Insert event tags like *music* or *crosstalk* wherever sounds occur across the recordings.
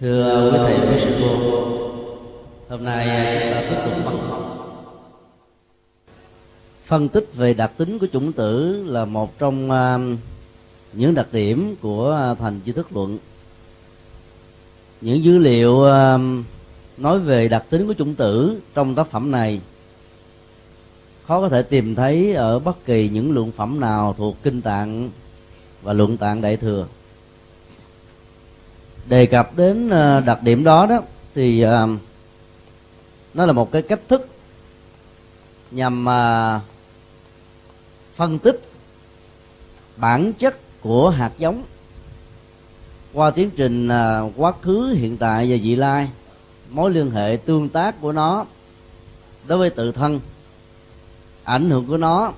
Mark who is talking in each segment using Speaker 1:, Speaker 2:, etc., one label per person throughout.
Speaker 1: thưa quý thầy quý sư cô, hôm nay à, chúng ta tiếp tục phân phân tích về đặc tính của chủng tử là một trong à, những đặc điểm của à, thành di thức luận. Những dữ liệu nói về đặc tính của chủng tử trong tác phẩm này, khó có thể tìm thấy ở bất kỳ những luận phẩm nào thuộc kinh tạng và luận tạng đại thừa đề cập đến ờ, đặc điểm đó đó, thì ờ, nó là một cái cách thức nhằm ờ, phân tích bản chất của hạt giống qua tiến trình quá khứ, hiện tại và vị lai, mối liên hệ tương tác của nó đối với tự thân, ảnh hưởng của nó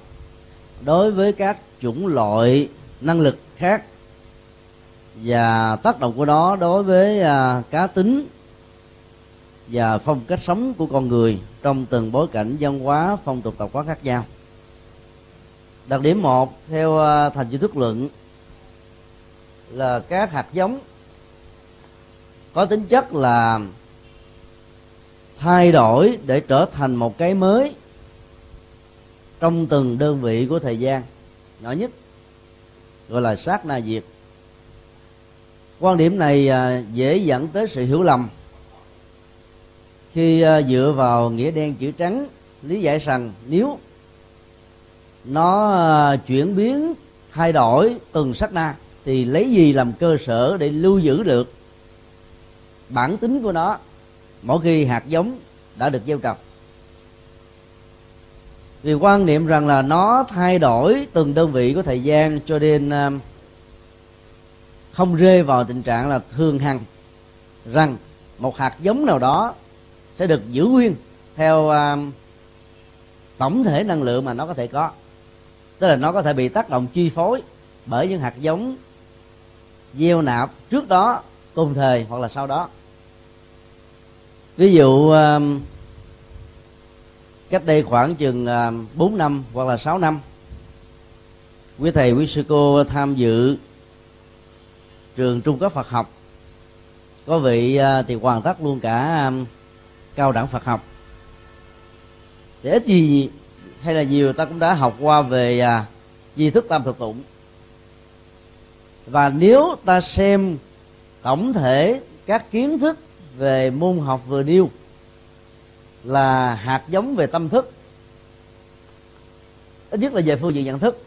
Speaker 1: đối với các chủng loại năng lực khác và tác động của nó đối với à, cá tính và phong cách sống của con người trong từng bối cảnh văn hóa phong tục tập quán khác nhau. Đặc điểm một theo à, thành chữ thức luận là các hạt giống có tính chất là thay đổi để trở thành một cái mới trong từng đơn vị của thời gian. Nhỏ nhất gọi là sát na diệt quan điểm này à, dễ dẫn tới sự hiểu lầm. Khi à, dựa vào nghĩa đen chữ trắng, lý giải rằng nếu nó à, chuyển biến, thay đổi từng sát na thì lấy gì làm cơ sở để lưu giữ được bản tính của nó? Mỗi khi hạt giống đã được gieo trồng. Vì quan niệm rằng là nó thay đổi từng đơn vị của thời gian cho nên không rơi vào tình trạng là thường hằng rằng một hạt giống nào đó sẽ được giữ nguyên theo uh, tổng thể năng lượng mà nó có thể có. Tức là nó có thể bị tác động chi phối bởi những hạt giống gieo nạp trước đó cùng thời hoặc là sau đó. Ví dụ uh, cách đây khoảng chừng à, uh, 4 năm hoặc là 6 năm quý thầy quý sư cô tham dự trường trung cấp Phật học. Có vị à, thì hoàn tất luôn cả à, cao đẳng Phật học. Để ít gì hay là nhiều, ta cũng đã học qua về à, di thức tam thực tụng. Và nếu ta xem tổng thể các kiến thức về môn học vừa nêu là hạt giống về tâm thức, ít nhất là về phương diện nhận thức,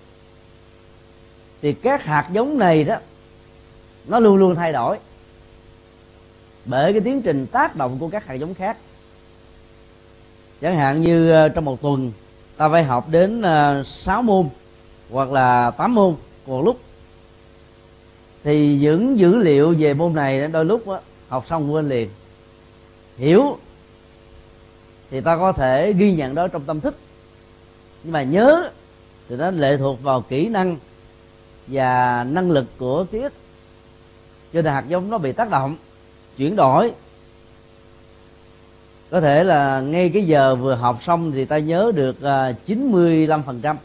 Speaker 1: thì các hạt giống này đó nó luôn luôn thay đổi. Bởi cái tiến trình tác động của các hạt giống khác. Chẳng hạn như ờ, trong một tuần ta phải học đến ờ, 6 môn hoặc là 8 môn một lúc. Thì những dữ liệu về môn này đôi lúc đó, học xong quên liền. Hiểu thì ta có thể ghi nhận đó trong tâm thức. Nhưng mà nhớ thì nó lệ thuộc vào kỹ năng và năng lực của ký ức cho nên hạt giống nó bị tác động chuyển đổi. Có thể là ngay cái giờ vừa học xong thì ta nhớ được à, chín mươi lăm phần trăm.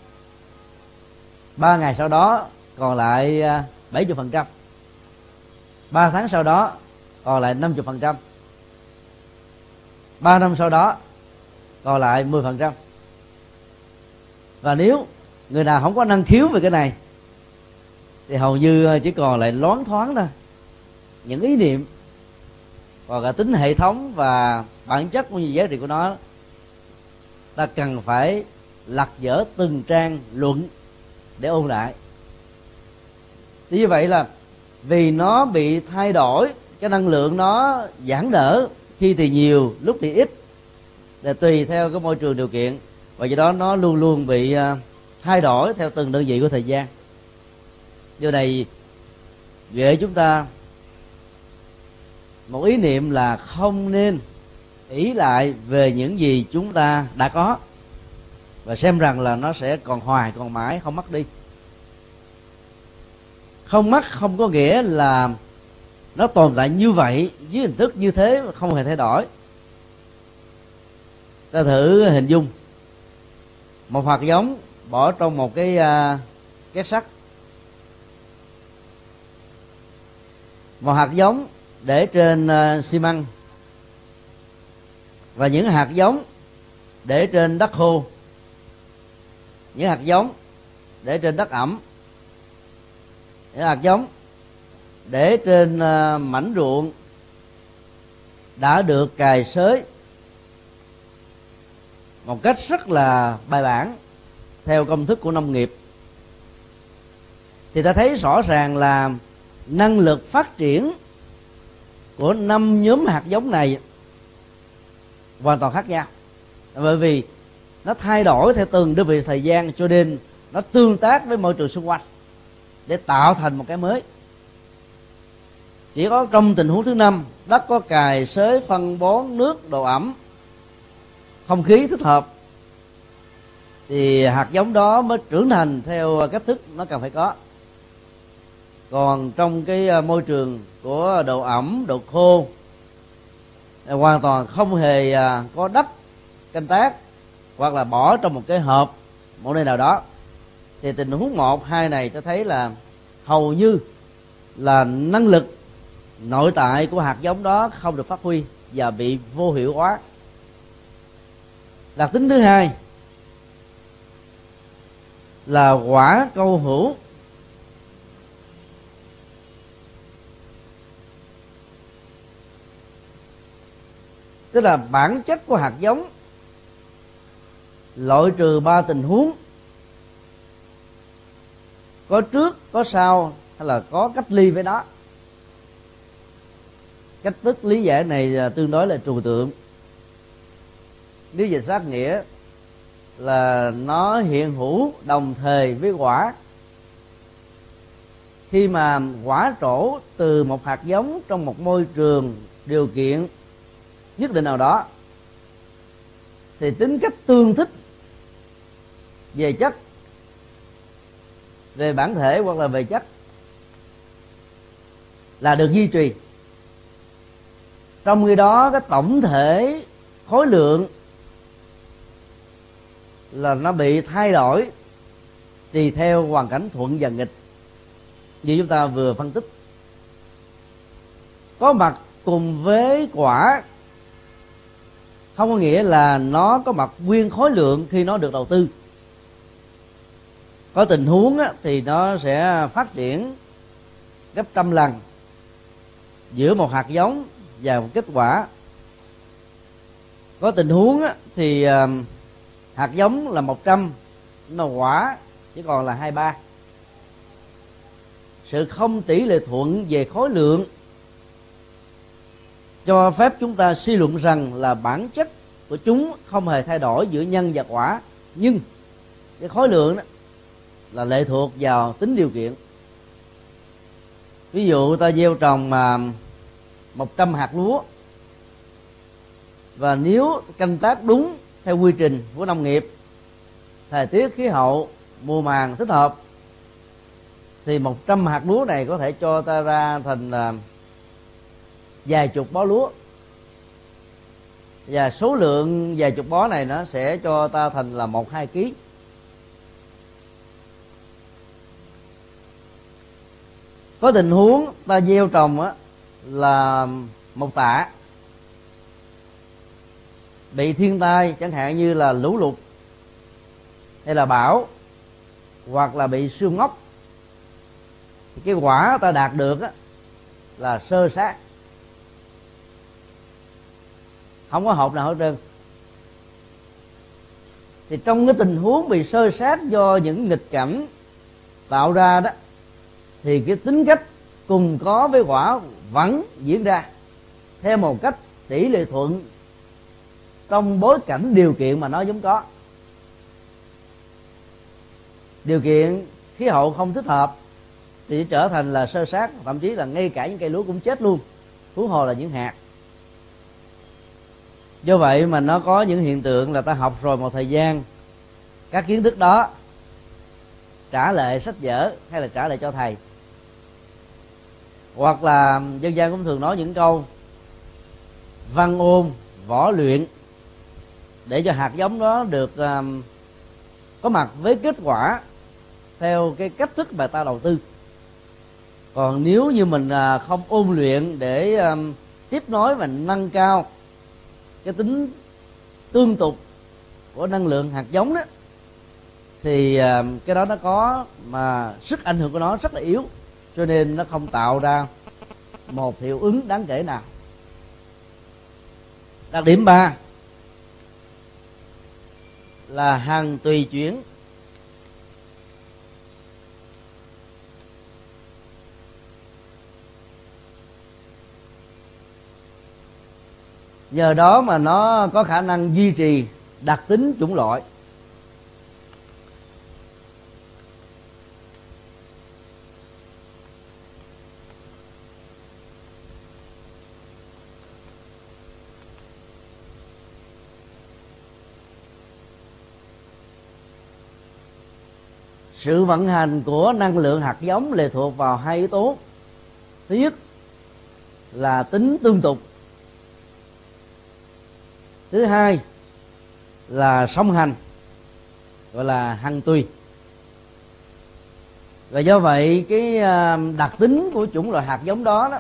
Speaker 1: Ba ngày sau đó còn lại à, bảy mươi phần trăm. Ba tháng sau đó còn lại năm mươi phần trăm. Ba năm sau đó còn lại mười phần trăm. Và nếu người nào không có năng khiếu về cái này thì hầu như à, chỉ còn lại loáng thoáng thôi những ý niệm và cả tính hệ thống và bản chất của những giá trị của nó, ta cần phải lật dở từng trang luận để ôn lại. Như vậy là vì nó bị thay đổi, cái năng lượng nó giãn nở, khi thì nhiều, lúc thì ít để tùy theo cái môi trường điều kiện. Và do đó nó luôn luôn bị à, thay đổi theo từng đơn vị của thời gian. Điều này gợi chúng ta một ý niệm là không nên ý lại về những gì chúng ta đã có. Và xem rằng là nó sẽ còn hoài còn mãi không mất đi. Không mất không có nghĩa là nó tồn tại như vậy với hình thức như thế không hề thay đổi. Ta thử hình dung. Một hạt giống bỏ trong một cái uh, két sắt. Một hạt giống để trên ờ, xi măng và những hạt giống để trên đất khô. Những hạt giống để trên đất ẩm. Những hạt giống để trên ờ, mảnh ruộng đã được cài xới một cách rất là bài bản theo công thức của nông nghiệp. Thì ta thấy rõ ràng là năng lực phát triển của năm nhóm hạt giống này hoàn toàn khác nhau. Bởi vì nó thay đổi theo từng đơn vị thời gian cho nên nó tương tác với môi trường xung quanh để tạo thành một cái mới. Chỉ có trong tình huống thứ năm, đất có cài xới phân bón, nước độ ẩm, không khí thích hợp, thì hạt giống đó mới trưởng thành theo cách thức nó cần phải có còn trong cái ờ, môi trường của độ ẩm, độ khô hoàn toàn không hề ờ, có đất canh tác hoặc là bỏ trong một cái hộp, một nơi nào đó. Thì tình huống một, hai này tôi thấy là hầu như là năng lực nội tại của hạt giống đó không được phát huy và bị vô hiệu hóa. Đặc tính thứ hai là quả câu hữu tức là bản chất của hạt giống. Loại trừ ba tình huống. Có trước, có sau, hay là có cách ly với đó. Cách thức lý giải này à, tương đối là trừu tượng. Nếu dịch sát nghĩa là nó hiện hữu đồng thời với quả, khi mà quả trổ từ một hạt giống trong một môi trường điều kiện nhất định nào đó, thì tính cách tương thích về chất, về bản thể hoặc là về chất là được duy trì. Trong khi đó, cái tổng thể khối lượng là nó bị thay đổi tùy theo hoàn cảnh thuận và nghịch. Như chúng ta vừa phân tích, có mặt cùng với quả không có nghĩa là nó có mặt nguyên khối lượng khi nó được đầu tư. Có tình huống á, thì nó sẽ phát triển gấp trăm lần giữa một hạt giống và một kết quả. Có tình huống á, thì uh, hạt giống là 100 mà quả chỉ còn là 23 sự không tỷ lệ thuận về khối lượng cho phép chúng ta suy luận rằng là bản chất của chúng không hề thay đổi giữa nhân và quả, nhưng cái khối lượng đó là lệ thuộc vào tính điều kiện. Ví dụ ta gieo trồng mà 100 hạt lúa, và nếu canh tác đúng theo quy trình của nông nghiệp, thời tiết, khí hậu, mùa màng thích hợp, thì 100 hạt lúa này có thể cho ta ra thành à, vài chục bó lúa. Và số lượng vài chục bó này nó sẽ cho ta thành là một hai ký. Có tình huống ta gieo trồng á là một tạ bị thiên tai chẳng hạn như là lũ lụt hay là bão hoặc là bị sương ngốc. Thì cái quả ta đạt được á, là sơ sát không có hộp nào hết trơn. Thì trong cái tình huống bị sơ sát do những nghịch cảnh tạo ra đó, thì cái tính cách cùng có với quả vẫn diễn ra theo một cách tỷ lệ thuận trong bối cảnh điều kiện mà nó giống có. Điều kiện khí hậu không thích hợp thì trở thành là sơ sát, thậm chí là ngay cả những cây lúa cũng chết luôn. Huống hồ là những hạt do vậy mà nó có những hiện tượng là ta học rồi một thời gian. Các kiến thức đó trả lại sách vở hay là trả lại cho thầy? Hoặc là dân gian cũng thường nói những câu văn ôn võ luyện để cho hạt giống đó được um, có mặt với kết quả theo cái cách thức mà ta đầu tư. Còn nếu như mình uh, không ôn luyện để um, tiếp nối và nâng cao cái tính tương tục của năng lượng hạt giống đó, thì à, cái đó nó có mà sức ảnh hưởng của nó rất là yếu, cho nên nó không tạo ra một hiệu ứng đáng kể nào. Đặc điểm ba là hàng tùy chuyển. Nhờ đó mà nó có khả năng duy trì đặc tính chủng loại. Sự vận hành của năng lượng hạt giống lệ thuộc vào hai yếu tố. Thứ nhất là tính tương tục thứ hai là song hành gọi là hăng tuy và do vậy cái à, đặc tính của chủng loại hạt giống đó, đó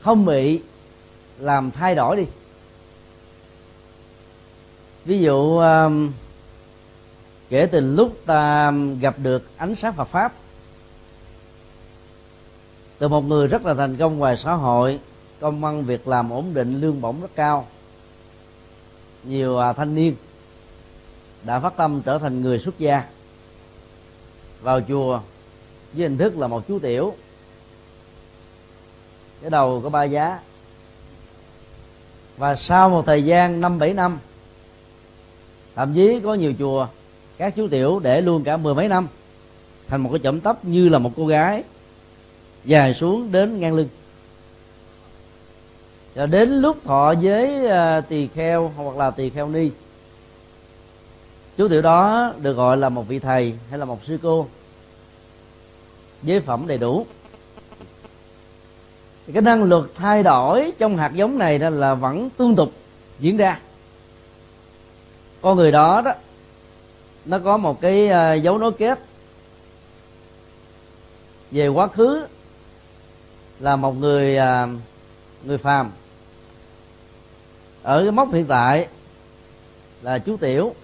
Speaker 1: không bị làm thay đổi đi. Ví dụ à, kể từ lúc ta gặp được ánh sáng Phật pháp từ một người rất là thành công ngoài xã hội công ăn, việc làm ổn định, lương bổng rất cao. Nhiều à, thanh niên đã phát tâm trở thành người xuất gia. Vào chùa với hình thức là một chú tiểu. Cái đầu có ba giá. Và sau một thời gian năm bảy năm, thậm chí có nhiều chùa, các chú tiểu để luôn cả mười mấy năm, thành một cái chậm tóc như là một cô gái dài xuống đến ngang lưng rồi đến lúc thọ giới à, tỳ kheo hoặc là tỳ kheo ni. Chú tiểu đó được gọi là một vị thầy hay là một sư cô. Giới phẩm đầy đủ. Thì cái năng lực thay đổi trong hạt giống này đó là vẫn tương tục, diễn ra. Con người đó đó, nó có một cái à, dấu nối kết. Về quá khứ là một người à, người phàm ở cái mốc hiện tại là chú tiểu.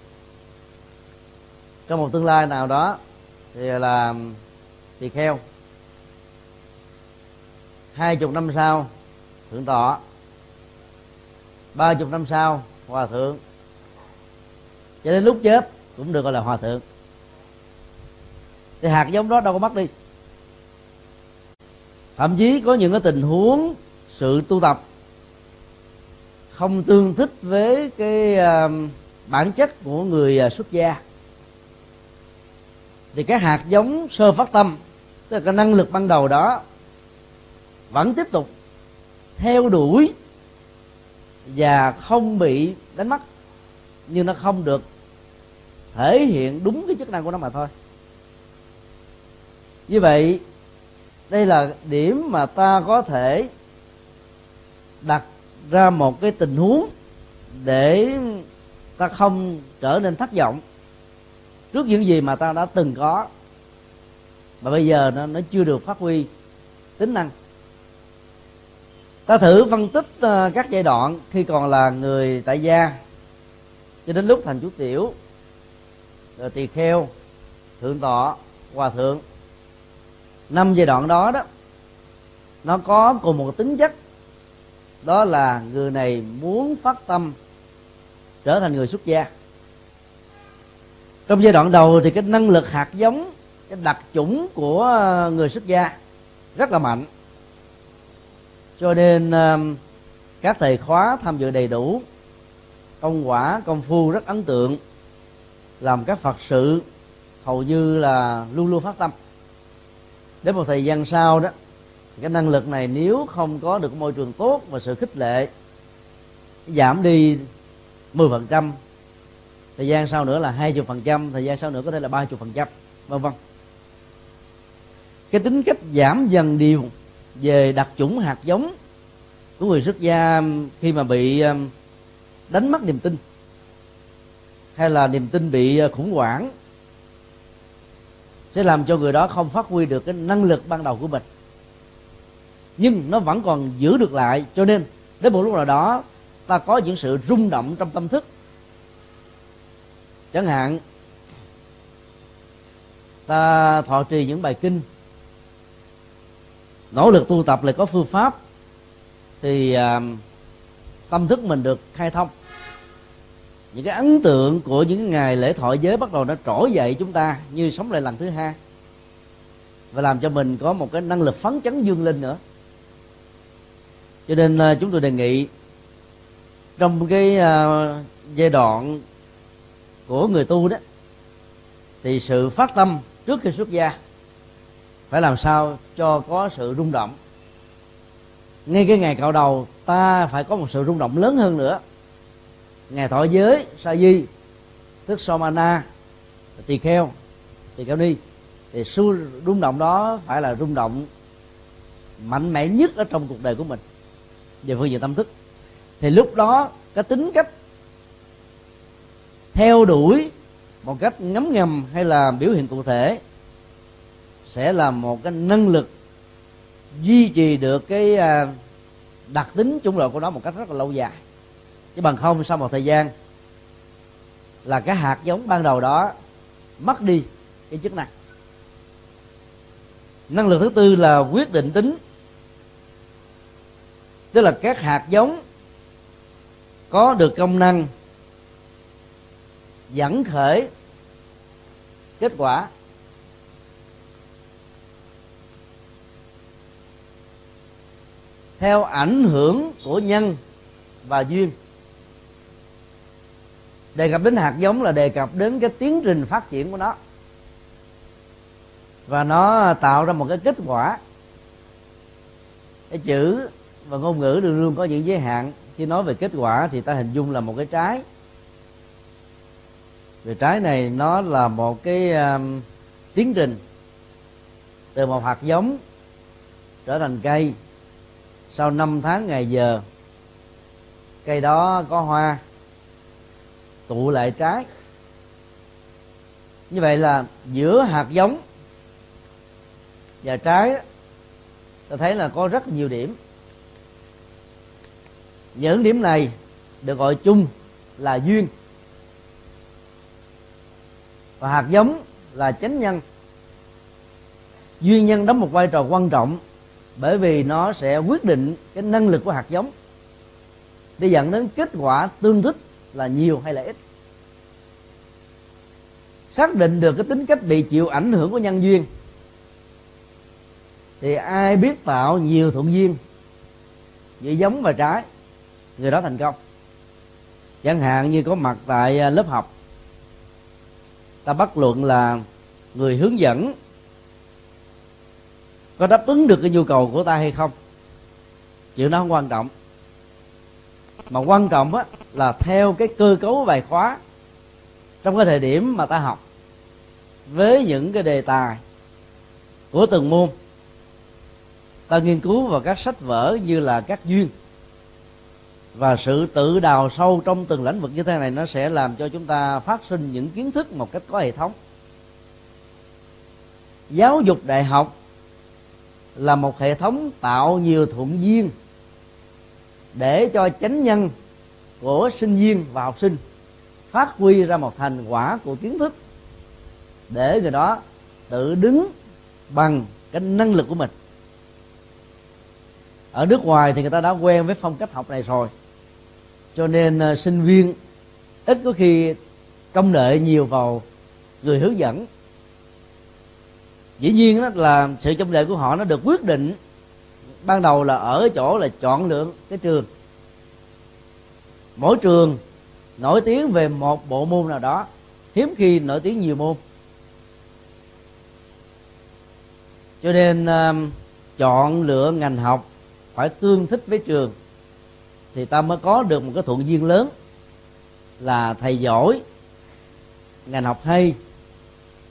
Speaker 1: Trong một tương lai nào đó thì là tỳ kheo. Hai chục năm sau, thượng tọa. Ba chục năm sau, hòa thượng. Cho đến lúc chết cũng được gọi là hòa thượng. Thì hạt giống đó đâu có mất đi. Thậm chí có những cái tình huống sự tu tập không tương thích với cái à, bản chất của người à, xuất gia. Thì cái hạt giống sơ phát tâm, tức là cái năng lực ban đầu đó, vẫn tiếp tục theo đuổi và không bị đánh mất, nhưng nó không được thể hiện đúng cái chức năng của nó mà thôi. Như vậy, đây là điểm mà ta có thể đặt ra một cái tình huống để ta không trở nên thất vọng trước những gì mà ta đã từng có. Mà bây giờ nó nó chưa được phát huy tính năng. Ta thử phân tích uh, các giai đoạn khi còn là người tại gia cho đến lúc thành chú tiểu rồi tỳ kheo thượng tọa hòa thượng. Năm giai đoạn đó đó nó có cùng một tính chất đó là người này muốn phát tâm trở thành người xuất gia. Trong giai đoạn đầu thì cái năng lực hạt giống, cái đặc chủng của ờ, người xuất gia rất là mạnh. Cho nên ờ, các thầy khóa tham dự đầy đủ, công quả, công phu rất ấn tượng, làm các phật sự hầu như là luôn luôn phát tâm. Đến một thời gian sau đó cái năng lực này nếu không có được môi trường tốt và sự khích lệ, giảm đi 10% thời gian sau nữa là hai chục phần trăm, thời gian sau nữa có thể là ba chục phần trăm, vân vân. Cái tính cách giảm dần điều về đặc chủng hạt giống của người xuất gia um, khi mà bị um, đánh mất niềm tin hay là niềm tin bị uh, khủng hoảng sẽ làm cho người đó không phát huy được cái năng lực ban đầu của mình nhưng nó vẫn còn giữ được lại. Cho nên đến một lúc nào đó ta có những sự rung động trong tâm thức. Chẳng hạn ta thọ trì những bài kinh nỗ lực tu tập lại có phương pháp thì à, tâm thức mình được khai thông. Những cái ấn tượng của những ngày lễ thọ giới bắt đầu nó trỗi dậy chúng ta như sống lại lần thứ hai. Và làm cho mình có một cái năng lực phấn chấn dương linh nữa cho nên à, chúng tôi đề nghị trong cái uh, giai đoạn của người tu đó thì sự phát tâm trước khi xuất gia phải làm sao cho có sự rung động. Ngay cái ngày cạo đầu ta phải có một sự rung động lớn hơn nữa. Ngày thọ giới sa di tức somana tỳ kheo tỳ kheo ni thì su rung động đó phải là rung động mạnh mẽ nhất ở trong cuộc đời của mình về phương diện tâm thức. Thì lúc đó, cái tính cách theo đuổi một cách ngấm ngầm hay là biểu hiện cụ thể sẽ là một cái năng lực duy trì được cái à, đặc tính chủng loại của nó một cách rất là lâu dài. Chứ bằng không, sau một thời gian là cái hạt giống ban đầu đó mất đi cái chức năng. Năng lực thứ tư là quyết định tính tức là các hạt giống có được công năng dẫn khởi kết quả. Theo ảnh hưởng của nhân và duyên. Đề cập đến hạt giống là đề cập đến cái tiến trình phát triển của nó. Và nó tạo ra một cái kết quả. Cái chữ và ngôn ngữ luôn luôn có những giới hạn. Khi nói về kết quả thì ta hình dung là một cái trái. Về trái này nó là một cái um, tiến trình. Từ một hạt giống trở thành cây. Sau năm tháng ngày giờ cây đó có hoa tụ lại trái. Như vậy là giữa hạt giống và trái ta thấy là có rất nhiều điểm những điểm này được gọi chung là duyên. Và hạt giống là chánh nhân. Duyên nhân đóng một vai trò quan trọng bởi vì nó sẽ quyết định cái năng lực của hạt giống, để dẫn đến kết quả tương thích là nhiều hay là ít. Xác định được cái tính cách bị chịu ảnh hưởng của nhân duyên, thì ai biết tạo nhiều thuận duyên, giữa giống và trái người đó thành công. Chẳng hạn như có mặt tại à, lớp học. Ta bắt luận là người hướng dẫn có đáp ứng được cái nhu cầu của ta hay không. Chuyện đó không quan trọng. Mà quan trọng á, là theo cái cơ cấu bài khóa trong cái thời điểm mà ta học với những cái đề tài của từng môn. Ta nghiên cứu vào các sách vở như là các duyên và sự tự đào sâu trong từng lĩnh vực như thế này nó sẽ làm cho chúng ta phát sinh những kiến thức một cách có hệ thống. Giáo dục đại học là một hệ thống tạo nhiều thuận duyên để cho chánh nhân của sinh viên và học sinh phát huy ra một thành quả của kiến thức để người đó tự đứng bằng cái năng lực của mình. Ở nước ngoài thì người ta đã quen với phong cách học này rồi cho nên uh, sinh viên ít có khi trông đợi nhiều vào người hướng dẫn. Dĩ nhiên đó là sự trông đợi của họ nó được quyết định. Ban đầu là ở chỗ là chọn lựa cái trường. Mỗi trường nổi tiếng về một bộ môn nào đó hiếm khi nổi tiếng nhiều môn. Cho nên uh, chọn lựa ngành học phải tương thích với trường thì ta mới có được một cái thuận duyên lớn là thầy giỏi ngành học hay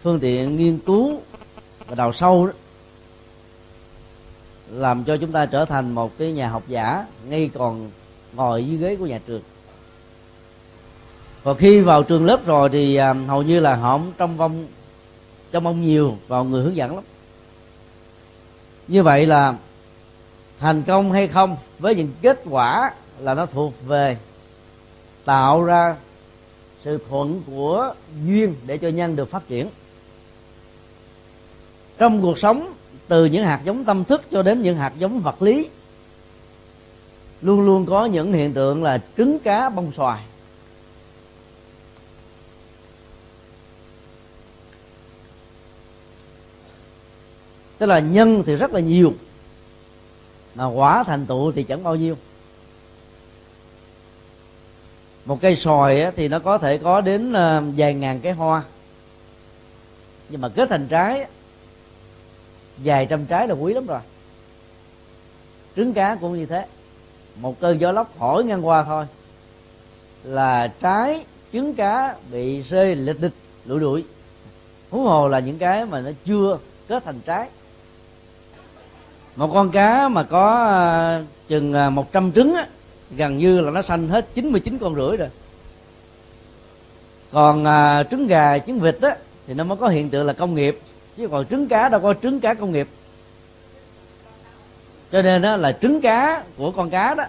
Speaker 1: phương tiện nghiên cứu và đào sâu đó làm cho chúng ta trở thành một cái nhà học giả ngay còn ngồi dưới ghế của nhà trường. Còn khi vào trường lớp rồi thì à, hầu như là họ trong vong trong ông nhiều vào người hướng dẫn lắm. Như vậy là thành công hay không với những kết quả là nó thuộc về tạo ra sự thuận của duyên để cho nhân được phát triển. Trong cuộc sống, từ những hạt giống tâm thức cho đến những hạt giống vật lý, luôn luôn có những hiện tượng là trứng cá bông xoài. Tức là nhân thì rất là nhiều, mà quả thành tựu thì chẳng bao nhiêu một cây sòi thì nó có thể có đến ờ, vài ngàn cái hoa. Nhưng mà kết thành trái vài trăm trái là quý lắm rồi. Trứng cá cũng như thế. Một cơn gió lốc thổi ngang qua thôi là trái trứng cá bị rơi lịch địch lụi đuổi. Huống hồ là những cái mà nó chưa kết thành trái. Một con cá mà có ờ, chừng ờ, 100 trứng á, gần như là nó sanh hết 99 con rưỡi rồi. Còn à, trứng gà trứng vịt á thì nó mới có hiện tượng là công nghiệp. Chứ còn trứng cá đâu có trứng cá công nghiệp. Cho nên đó là trứng cá của con cá đó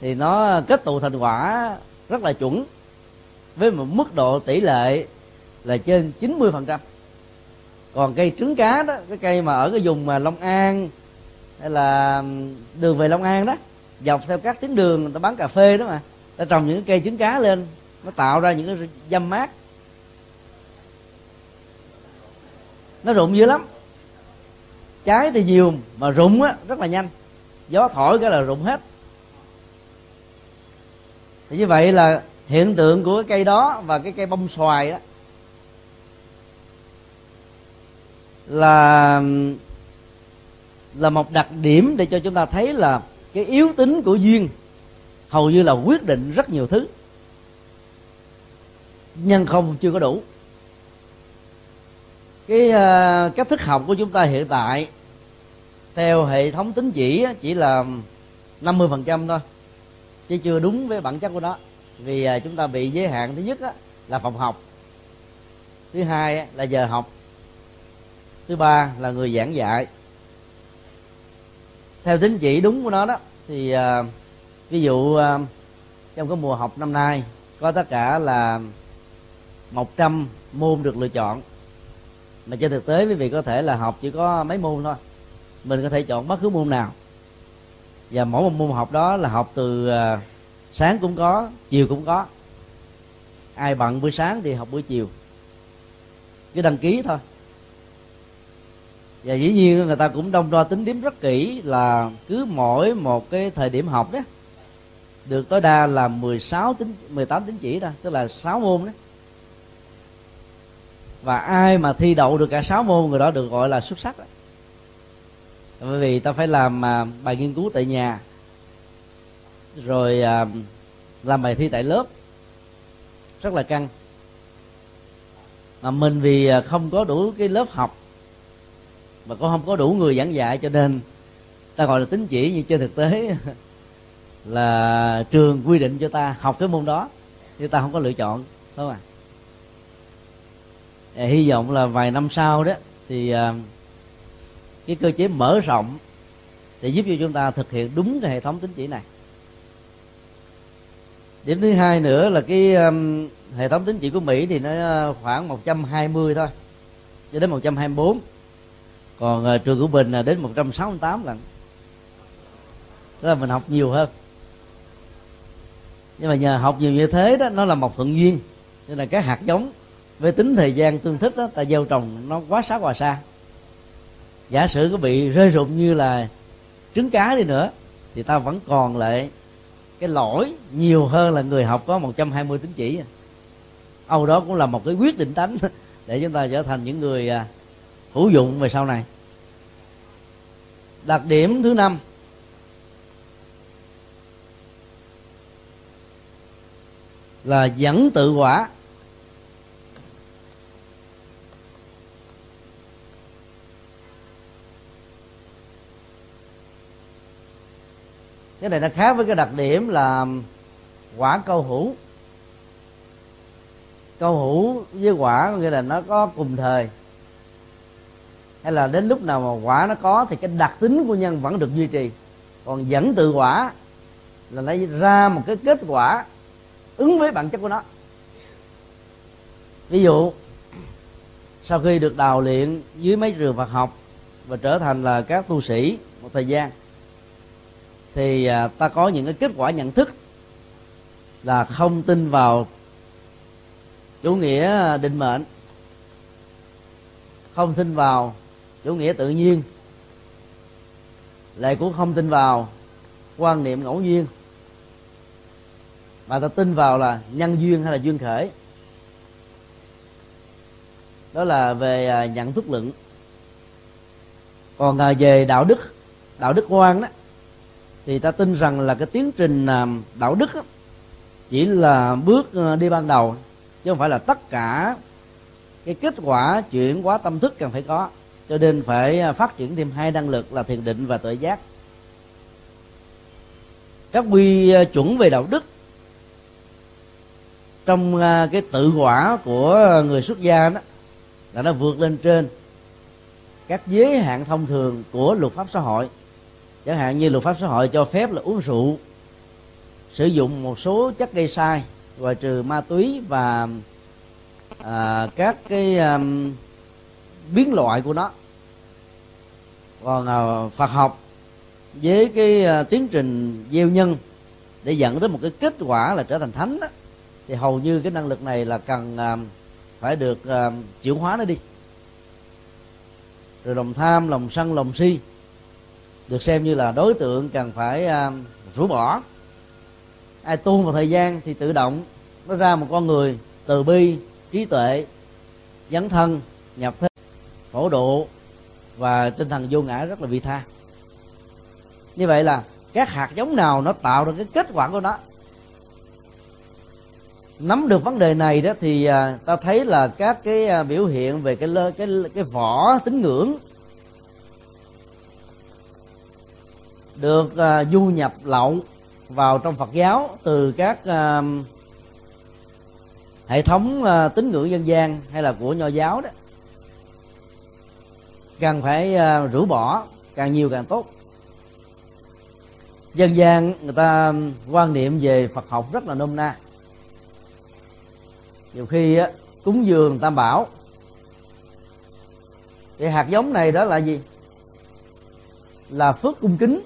Speaker 1: thì nó kết tụ thành quả rất là chuẩn với một mức độ tỷ lệ là trên 90 phần trăm. Còn cây trứng cá đó cái cây mà ở cái vùng mà Long An hay là đường về Long An đó dọc theo các tuyến đường, người ta bán cà phê đó mà. Ta trồng những cây trứng cá lên, nó tạo ra những cái dâm mát. Nó rụng dữ lắm. Trái thì nhiều mà rụng á, rất là nhanh. Gió thổi cái là rụng hết. Thì như vậy là hiện tượng của cái cây đó và cái cây bông xoài đó là là một đặc điểm để cho chúng ta thấy là cái yếu tính của duyên hầu như là quyết định rất nhiều thứ. Nhân không chưa có đủ. Cái uh, cách thức học của chúng ta hiện tại theo hệ thống tính chỉ chỉ là 50% phần trăm thôi chứ chưa đúng với bản chất của nó. Vì uh, chúng ta bị giới hạn thứ nhất á, là phòng học thứ hai á, là giờ học thứ ba là người giảng dạy theo tính chỉ đúng của nó đó thì à, ví dụ à, trong cái mùa học năm nay có tất cả là 100 môn được lựa chọn. Mà trên thực tế quý vị có thể là học chỉ có mấy môn thôi. Mình có thể chọn bất cứ môn nào. Và mỗi một môn học đó là học từ à, sáng cũng có chiều cũng có. Ai bận buổi sáng thì học buổi chiều. Cứ đăng ký thôi và dĩ nhiên người ta cũng đông đo tính điểm rất kỹ là cứ mỗi một cái thời điểm học đó, được tối đa là 16 tính 18 tính chỉ thôi, tức là 6 môn đó. Và ai mà thi đậu được cả 6 môn, người đó được gọi là xuất sắc đó. bởi vì ta phải làm à, bài nghiên cứu tại nhà, rồi à, làm bài thi tại lớp. Rất là căng. Mà mình vì à, không có đủ cái lớp học mà cũng không có đủ người giảng dạy cho nên ta gọi là tính chỉ nhưng trên thực tế *laughs* là trường quy định cho ta học cái môn đó nhưng ta không có lựa chọn đúng không ạ? À, hy vọng là vài năm sau đó thì à, cái cơ chế mở rộng sẽ giúp cho chúng ta thực hiện đúng cái hệ thống tính chỉ này. Điểm thứ hai nữa là cái um, hệ thống tính chỉ của Mỹ thì nó khoảng 120 thôi cho đến 124 còn uh, trường của Bình là đến 168 lần. Tức là mình học nhiều hơn. Nhưng mà nhờ học nhiều như thế đó nó là một thuận duyên. Nên là cái hạt giống với tính thời gian tương thích đó ta gieo trồng nó quá xa quá xa. Giả sử có bị rơi rụng như là trứng cá đi nữa thì ta vẫn còn lại cái lỗi nhiều hơn là người học có 120 tín chỉ. Âu đó cũng là một cái quyết định tánh *laughs* để chúng ta trở thành những người à, hữu dụng về sau này. Đặc điểm thứ năm. Là dẫn tự quả. Cái này nó khác với cái đặc điểm là quả câu hữu câu hữu với quả có nghĩa là nó có cùng thời hay là đến lúc nào mà quả nó có thì cái đặc tính của nhân vẫn được duy trì. Còn dẫn tự quả là lấy ra một cái kết quả ứng với bản chất của nó. Ví dụ, sau khi được đào luyện dưới mấy trường Phật học và trở thành là các tu sĩ một thời gian, thì à, ta có những cái kết quả nhận thức là không tin vào chủ nghĩa định mệnh, không tin vào chủ nghĩa tự nhiên. Lại cũng không tin vào quan niệm ngẫu nhiên. Mà ta tin vào là nhân duyên hay là duyên khởi. Đó là về à, nhận thức luận. Còn à, về đạo đức đạo đức quan đó thì ta tin rằng là cái tiến trình à, đạo đức đó, chỉ là bước đi ban đầu chứ không phải là tất cả cái kết quả chuyển hóa tâm thức cần phải có cho nên phải à, phát triển thêm hai năng lực là thiền định và tuệ giác. Các quy à, chuẩn về đạo đức trong à, cái tự quả của người xuất gia đó là nó vượt lên trên các giới hạn thông thường của luật pháp xã hội. Chẳng hạn như luật pháp xã hội cho phép là uống rượu sử dụng một số chất gây sai ngoài trừ ma túy và à, các cái um, biến loại của nó. Còn à, Phật học với cái à, tiến trình gieo nhân để dẫn đến một cái kết quả là trở thành thánh đó, thì hầu như cái năng lực này là cần à, phải được à, chuyển hóa nó đi. Rồi lòng tham lòng sân lòng si được xem như là đối tượng cần phải à, rũ bỏ. Ai tu một thời gian thì tự động nó ra một con người từ bi trí tuệ dấn thân nhập thế phổ độ và tinh thần vô ngã rất là vị tha. Như vậy là các hạt giống nào nó tạo ra cái kết quả của nó? Nắm được vấn đề này đó thì à, ta thấy là các cái à, biểu hiện về cái cái cái vỏ tín ngưỡng được uh, du nhập lậu vào trong Phật giáo từ các uh, hệ thống uh, tín ngưỡng dân gian hay là của nho giáo đó cần phải ờ, rũ bỏ càng nhiều càng tốt. Dân gian người ta quan niệm về Phật học rất là nôm na. Nhiều khi á, cúng dường tam bảo. Thì hạt giống này đó là gì? Là phước cung kính.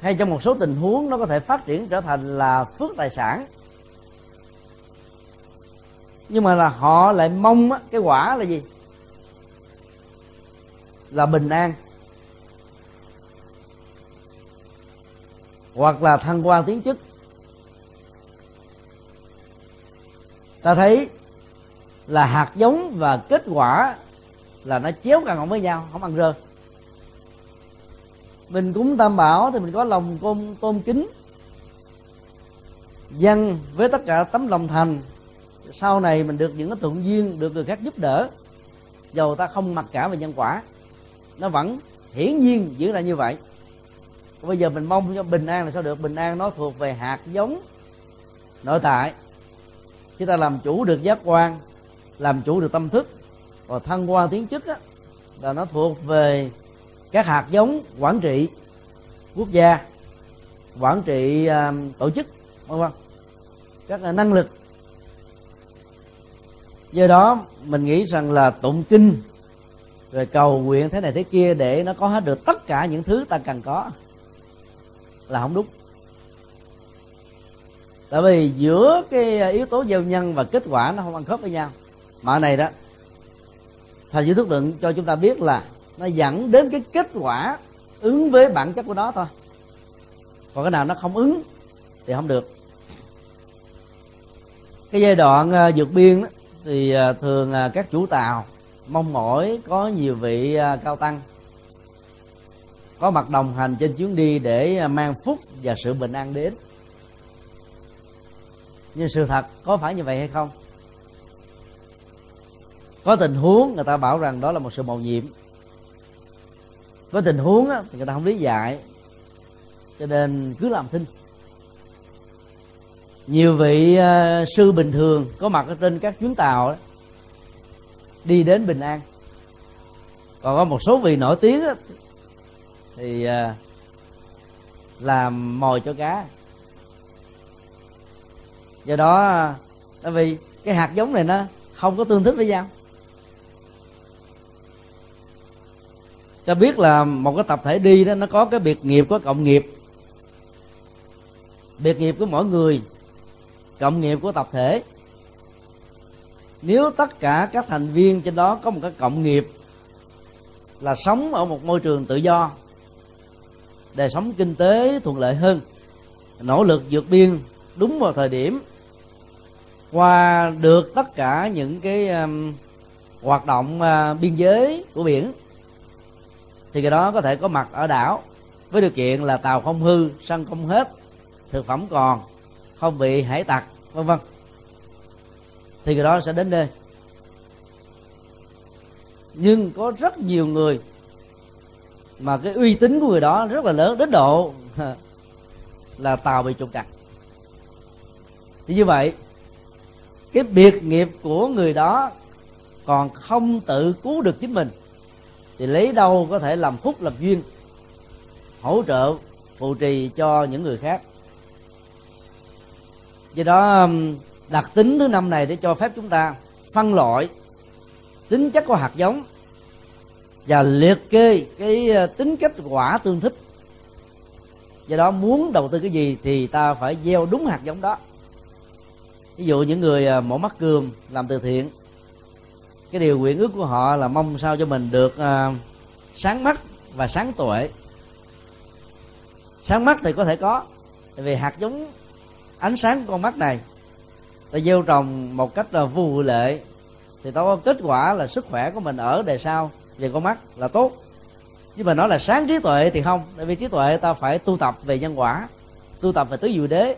Speaker 1: Hay trong một số tình huống nó có thể phát triển trở thành là phước tài sản. Nhưng mà là họ lại mong á, cái quả là gì? Là bình an, hoặc là thăng quan tiến chức. Ta thấy là hạt giống và kết quả là nó chéo gần với nhau, không ăn rơ. Mình cúng tam bảo thì mình có lòng tôn tôn kính dân với tất cả tấm lòng thành. Sau này mình được những cái thuận duyên, được người khác giúp đỡ, dầu ta không mặc cả về nhân quả nó vẫn hiển nhiên diễn ra như vậy. Bây giờ mình mong cho bình an là sao được? Bình an nó thuộc về hạt giống nội tại. Chúng ta làm chủ được giác quan làm chủ được tâm thức và thăng quan tiến chức á, là nó thuộc về các hạt giống quản trị quốc gia quản trị uh, tổ chức vân vân các uh, năng lực. Do đó mình nghĩ rằng là tụng kinh rồi cầu nguyện thế này thế kia để nó có hết được tất cả những thứ ta cần có. Là không đúng. Tại vì giữa cái yếu tố gieo nhân và kết quả nó không ăn khớp với nhau. Mà này đó thầy giới thức luận cho chúng ta biết là nó dẫn đến cái kết quả ứng với bản chất của nó thôi. Còn cái nào nó không ứng thì không được. Cái giai đoạn à, vượt biên đó, thì à, thường à, các chủ tàu mong mỏi có nhiều vị à, cao tăng. Có mặt đồng hành trên chuyến đi để à, mang phúc và sự bình an đến. Nhưng sự thật có phải như vậy hay không? Có tình huống người ta bảo rằng đó là một sự mầu nhiệm. Có tình huống thì người ta không lý giải. Cho nên cứ làm thinh. Nhiều vị à, sư bình thường có mặt ở trên các chuyến tàu đó, đi đến bình an. Còn có một số vị nổi tiếng đó, thì à, làm mồi cho cá. Do đó tại vì cái hạt giống này nó không có tương thích với nhau. Ta biết là một cái tập thể đi đó nó có cái biệt nghiệp có cộng nghiệp. Biệt nghiệp của mỗi người cộng nghiệp của tập thể nếu tất cả các thành viên trên đó có một cái cộng nghiệp là sống ở một môi trường tự do đời sống kinh tế thuận lợi hơn nỗ lực vượt biên đúng vào thời điểm qua được tất cả những cái um, hoạt động uh, biên giới của biển thì cái đó có thể có mặt ở đảo với điều kiện là tàu không hư săn không hết thực phẩm còn không bị hải tặc vân vân thì người đó sẽ đến đây. Nhưng có rất nhiều người mà cái uy tín của người đó rất là lớn, đến độ *laughs* là tàu bị trục trặc. Thì như vậy, cái biệt nghiệp của người đó còn không tự cứu được chính mình, thì lấy đâu có thể làm phúc làm duyên, hỗ trợ phụ trì cho những người khác. Do đó đặc tính thứ năm này để cho phép chúng ta phân loại tính chất của hạt giống và liệt kê cái ờ, tính kết quả tương thích. Do đó muốn đầu tư cái gì thì ta phải gieo đúng hạt giống đó. Ví dụ những người ờ, mổ mắt cườm làm từ thiện cái điều nguyện ước của họ là mong sao cho mình được uh, sáng mắt và sáng tuệ. Sáng mắt thì có thể có tại vì hạt giống ánh sáng của con mắt này ta gieo trồng một cách là vô lệ. Thì ta có kết quả là sức khỏe của mình ở đề sau về con mắt là tốt. Nhưng mà nói là sáng trí tuệ thì không. Tại vì trí tuệ ta phải tu tập về nhân quả, tu tập về tứ diệu đế,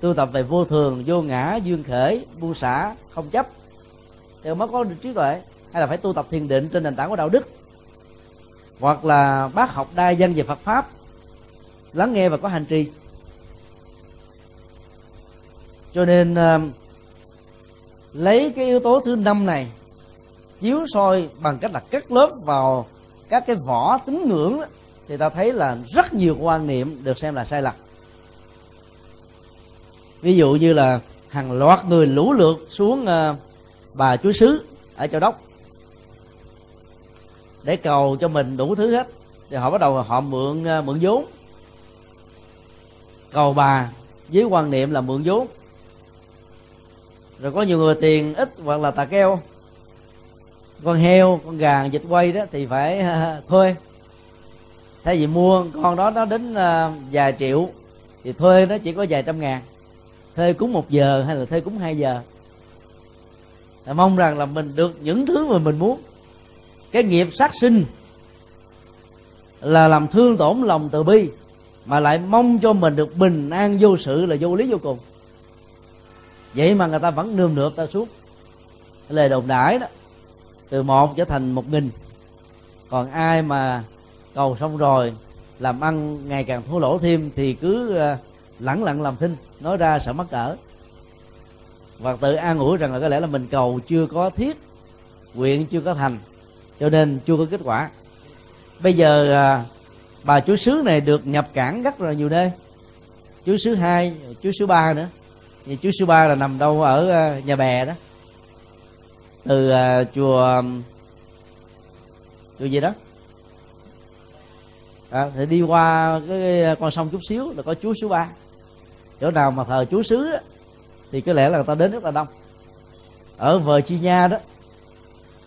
Speaker 1: tu tập về vô thường, vô ngã dương khởi buông xả không chấp. Thì mới có được trí tuệ. Hay là phải tu tập thiền định trên nền tảng của đạo đức. Hoặc là bác học đa dân về Phật pháp, lắng nghe và có hành trì cho nên à, lấy cái yếu tố thứ năm này chiếu soi bằng cách là cắt lớp vào các cái vỏ tín ngưỡng đó, thì ta thấy là rất nhiều quan niệm được xem là sai lầm. Ví dụ như là hàng loạt người lũ lượt xuống à, bà chúa sứ ở châu đốc để cầu cho mình đủ thứ hết thì họ bắt đầu họ mượn à, mượn vốn. Cầu bà với quan niệm là mượn vốn rồi có nhiều người tiền ít hoặc là tà keo. Con heo, con gà dịch quay đó thì phải thuê. Thay vì mua con đó, nó đến à, vài triệu thì thuê nó chỉ có vài trăm ngàn. Thuê cúng một giờ hay là thuê cúng hai giờ. Là mong rằng là mình được những thứ mà mình muốn. Cái nghiệp sát sinh là làm thương tổn lòng từ bi, mà lại mong cho mình được bình an vô sự, là vô lý vô cùng vậy mà người ta vẫn nườm nượp ta suốt lời đồn đãi đó, từ một trở thành một nghìn. Còn ai mà cầu xong rồi, làm ăn ngày càng thua lỗ thêm thì cứ ờ, lẳng lặng làm thinh, nói ra sợ mắc cỡ. Và tự an ủi rằng là có lẽ là mình cầu chưa có thiết, nguyện chưa có thành, cho nên chưa có kết quả. Bây giờ ờ, bà chú sứ này được nhập cảng rất là nhiều nơi. Chú sứ hai, chú sứ ba nữa như chúa sư ba là nằm đâu ở ờ, nhà bè đó? Từ uh, chùa chùa gì đó. À, thì đi qua cái ờ, con sông chút xíu là có chúa số ba chỗ nào mà thờ chúa xứ thì có lẽ là người ta đến rất là đông. Ở Virginia đó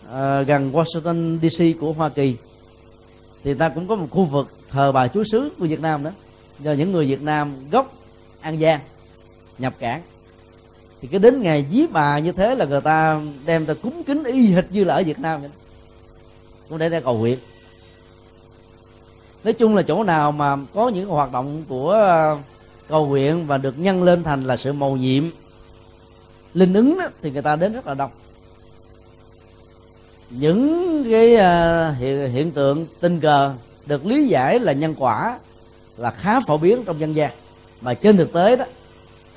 Speaker 1: uh, gần Washington DC của Hoa Kỳ thì ta cũng có một khu vực thờ bà chúa xứ của Việt Nam đó do những người Việt Nam gốc An Giang nhập cảng. Thì cái đến ngày dí bà như thế là người ta đem ta cúng kính y hệt như là ở Việt Nam vậy cũng để ra cầu nguyện. Nói chung là chỗ nào mà có những hoạt động của à, cầu nguyện và được nhân lên thành là sự mầu nhiệm linh ứng đó, thì người ta đến rất là đông. Những cái à, hiện, hiện tượng tình cờ được lý giải là nhân quả là khá phổ biến trong dân gian. Mà trên thực tế đó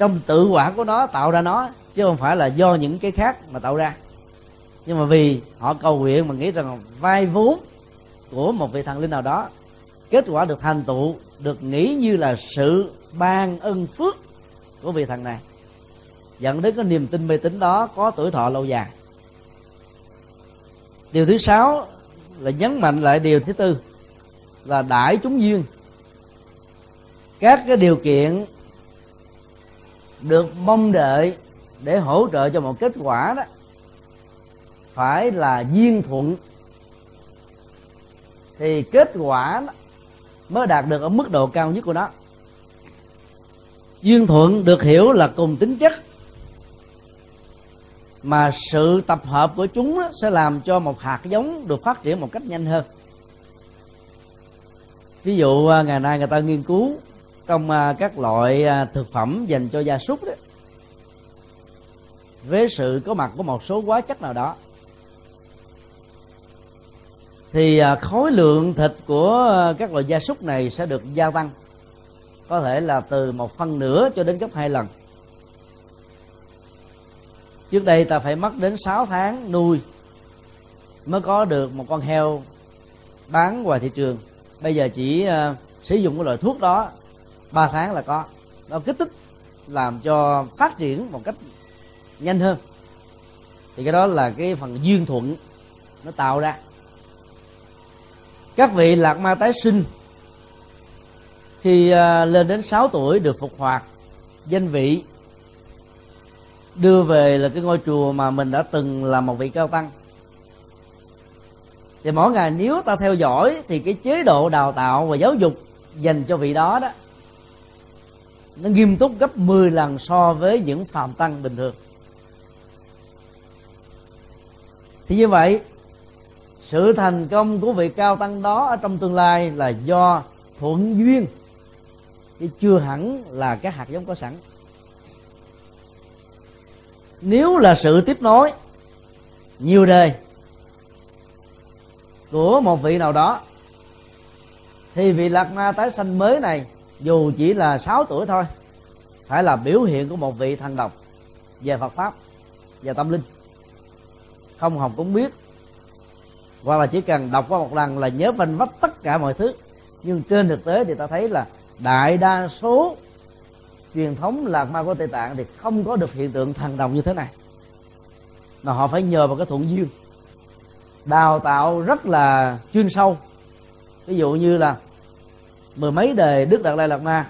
Speaker 1: trong tự quả của nó tạo ra nó, chứ không phải là do những cái khác mà tạo ra. Nhưng mà vì họ cầu nguyện mà nghĩ rằng vay vốn của một vị thần linh nào đó, kết quả được thành tựu, được nghĩ như là sự ban ân phước của vị thần này. Dẫn đến cái niềm tin mê tín đó có tuổi thọ lâu dài. Điều thứ sáu là nhấn mạnh lại điều thứ tư là đại chúng duyên. Các cái điều kiện được mong đợi để hỗ trợ cho một kết quả đó, phải là duyên thuận. Thì kết quả mới đạt được ở mức độ cao nhất của nó. Duyên thuận được hiểu là cùng tính chất, mà sự tập hợp của chúng sẽ làm cho một hạt giống được phát triển một cách nhanh hơn. Ví dụ à, ngày nay người ta nghiên cứu trong à, các loại à, thực phẩm dành cho gia súc đó. Với sự có mặt của một số hóa chất nào đó. Thì à, khối lượng thịt của các loại gia súc này sẽ được gia tăng. Có thể là từ một phân nửa cho đến gấp hai lần. Trước đây ta phải mất đến 6 tháng nuôi mới có được một con heo bán ngoài thị trường. Bây giờ chỉ uh, sử dụng cái loại thuốc đó 3 tháng là có. Nó kích thích làm cho phát triển một cách nhanh hơn. Thì cái đó là cái phần duyên thuận nó tạo ra. Các vị lạc ma tái sinh khi à, lên đến 6 tuổi được phục hoạt danh vị, đưa về là cái ngôi chùa mà mình đã từng là một vị cao tăng. Thì mỗi ngày nếu ta theo dõi thì cái chế độ đào tạo và giáo dục dành cho vị đó đó nó nghiêm túc gấp 10 lần so với những phàm tăng bình thường. Thì như vậy, sự thành công của vị cao tăng đó ở trong tương lai là do thuận duyên. Chứ chưa hẳn là cái hạt giống có sẵn. Nếu là sự tiếp nối nhiều đời của một vị nào đó, thì vị lạc ma tái sanh mới này dù chỉ là 6 tuổi thôi, phải là biểu hiện của một vị thần đồng về Phật pháp và tâm linh. Không học cũng biết, hoặc là chỉ cần đọc qua một lần là nhớ vanh vách tất cả mọi thứ. Nhưng trên thực tế thì ta thấy là đại đa số truyền thống lạc ma của tây tạng thì không có được hiện tượng thần đồng như thế này. Mà họ phải nhờ vào cái thuận duyên, đào tạo rất là chuyên sâu. Ví dụ như là mười mấy đời đức đạt lai lạt ma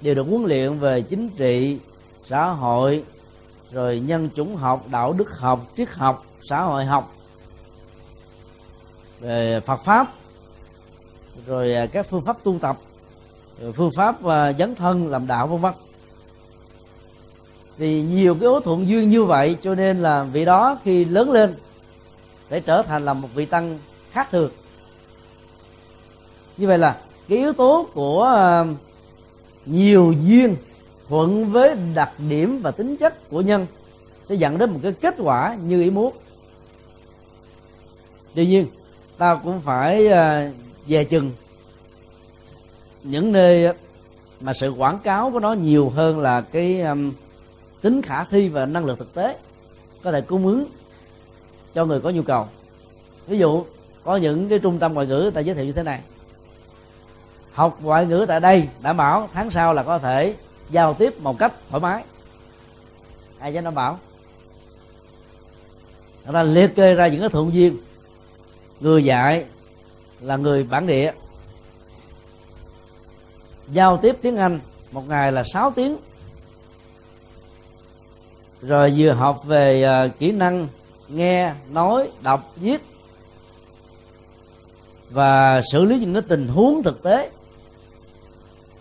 Speaker 1: đều được huấn luyện về chính trị, xã hội, rồi nhân chủng học, đạo đức học, triết học, xã hội học, về phật pháp, rồi à, các phương pháp tu tập phương pháp à, dấn thân, làm đạo, vân vân. Vì nhiều cái yếu thuận duyên như vậy, cho nên là vị đó khi lớn lên để trở thành là một vị tăng khác thường. Như vậy là cái yếu tố của ờ, nhiều duyên thuận với đặc điểm và tính chất của nhân sẽ dẫn đến một cái kết quả như ý muốn. Tuy nhiên ta cũng phải ờ, về chừng những nơi mà sự quảng cáo của nó nhiều hơn là cái um, tính khả thi và năng lực thực tế có thể cung ứng cho người có nhu cầu. Ví dụ có những cái trung tâm ngoại ngữ người ta giới thiệu như thế này học ngoại ngữ tại đây đảm bảo tháng sau là có thể giao tiếp một cách thoải mái. Ai cho đảm bảo? Người ta liệt kê ra những cái thuận duyên. Người dạy là người bản địa. Giao tiếp tiếng anh một ngày là 6 tiếng. Rồi vừa học về uh, kỹ năng nghe nói đọc viết và xử lý những cái tình huống thực tế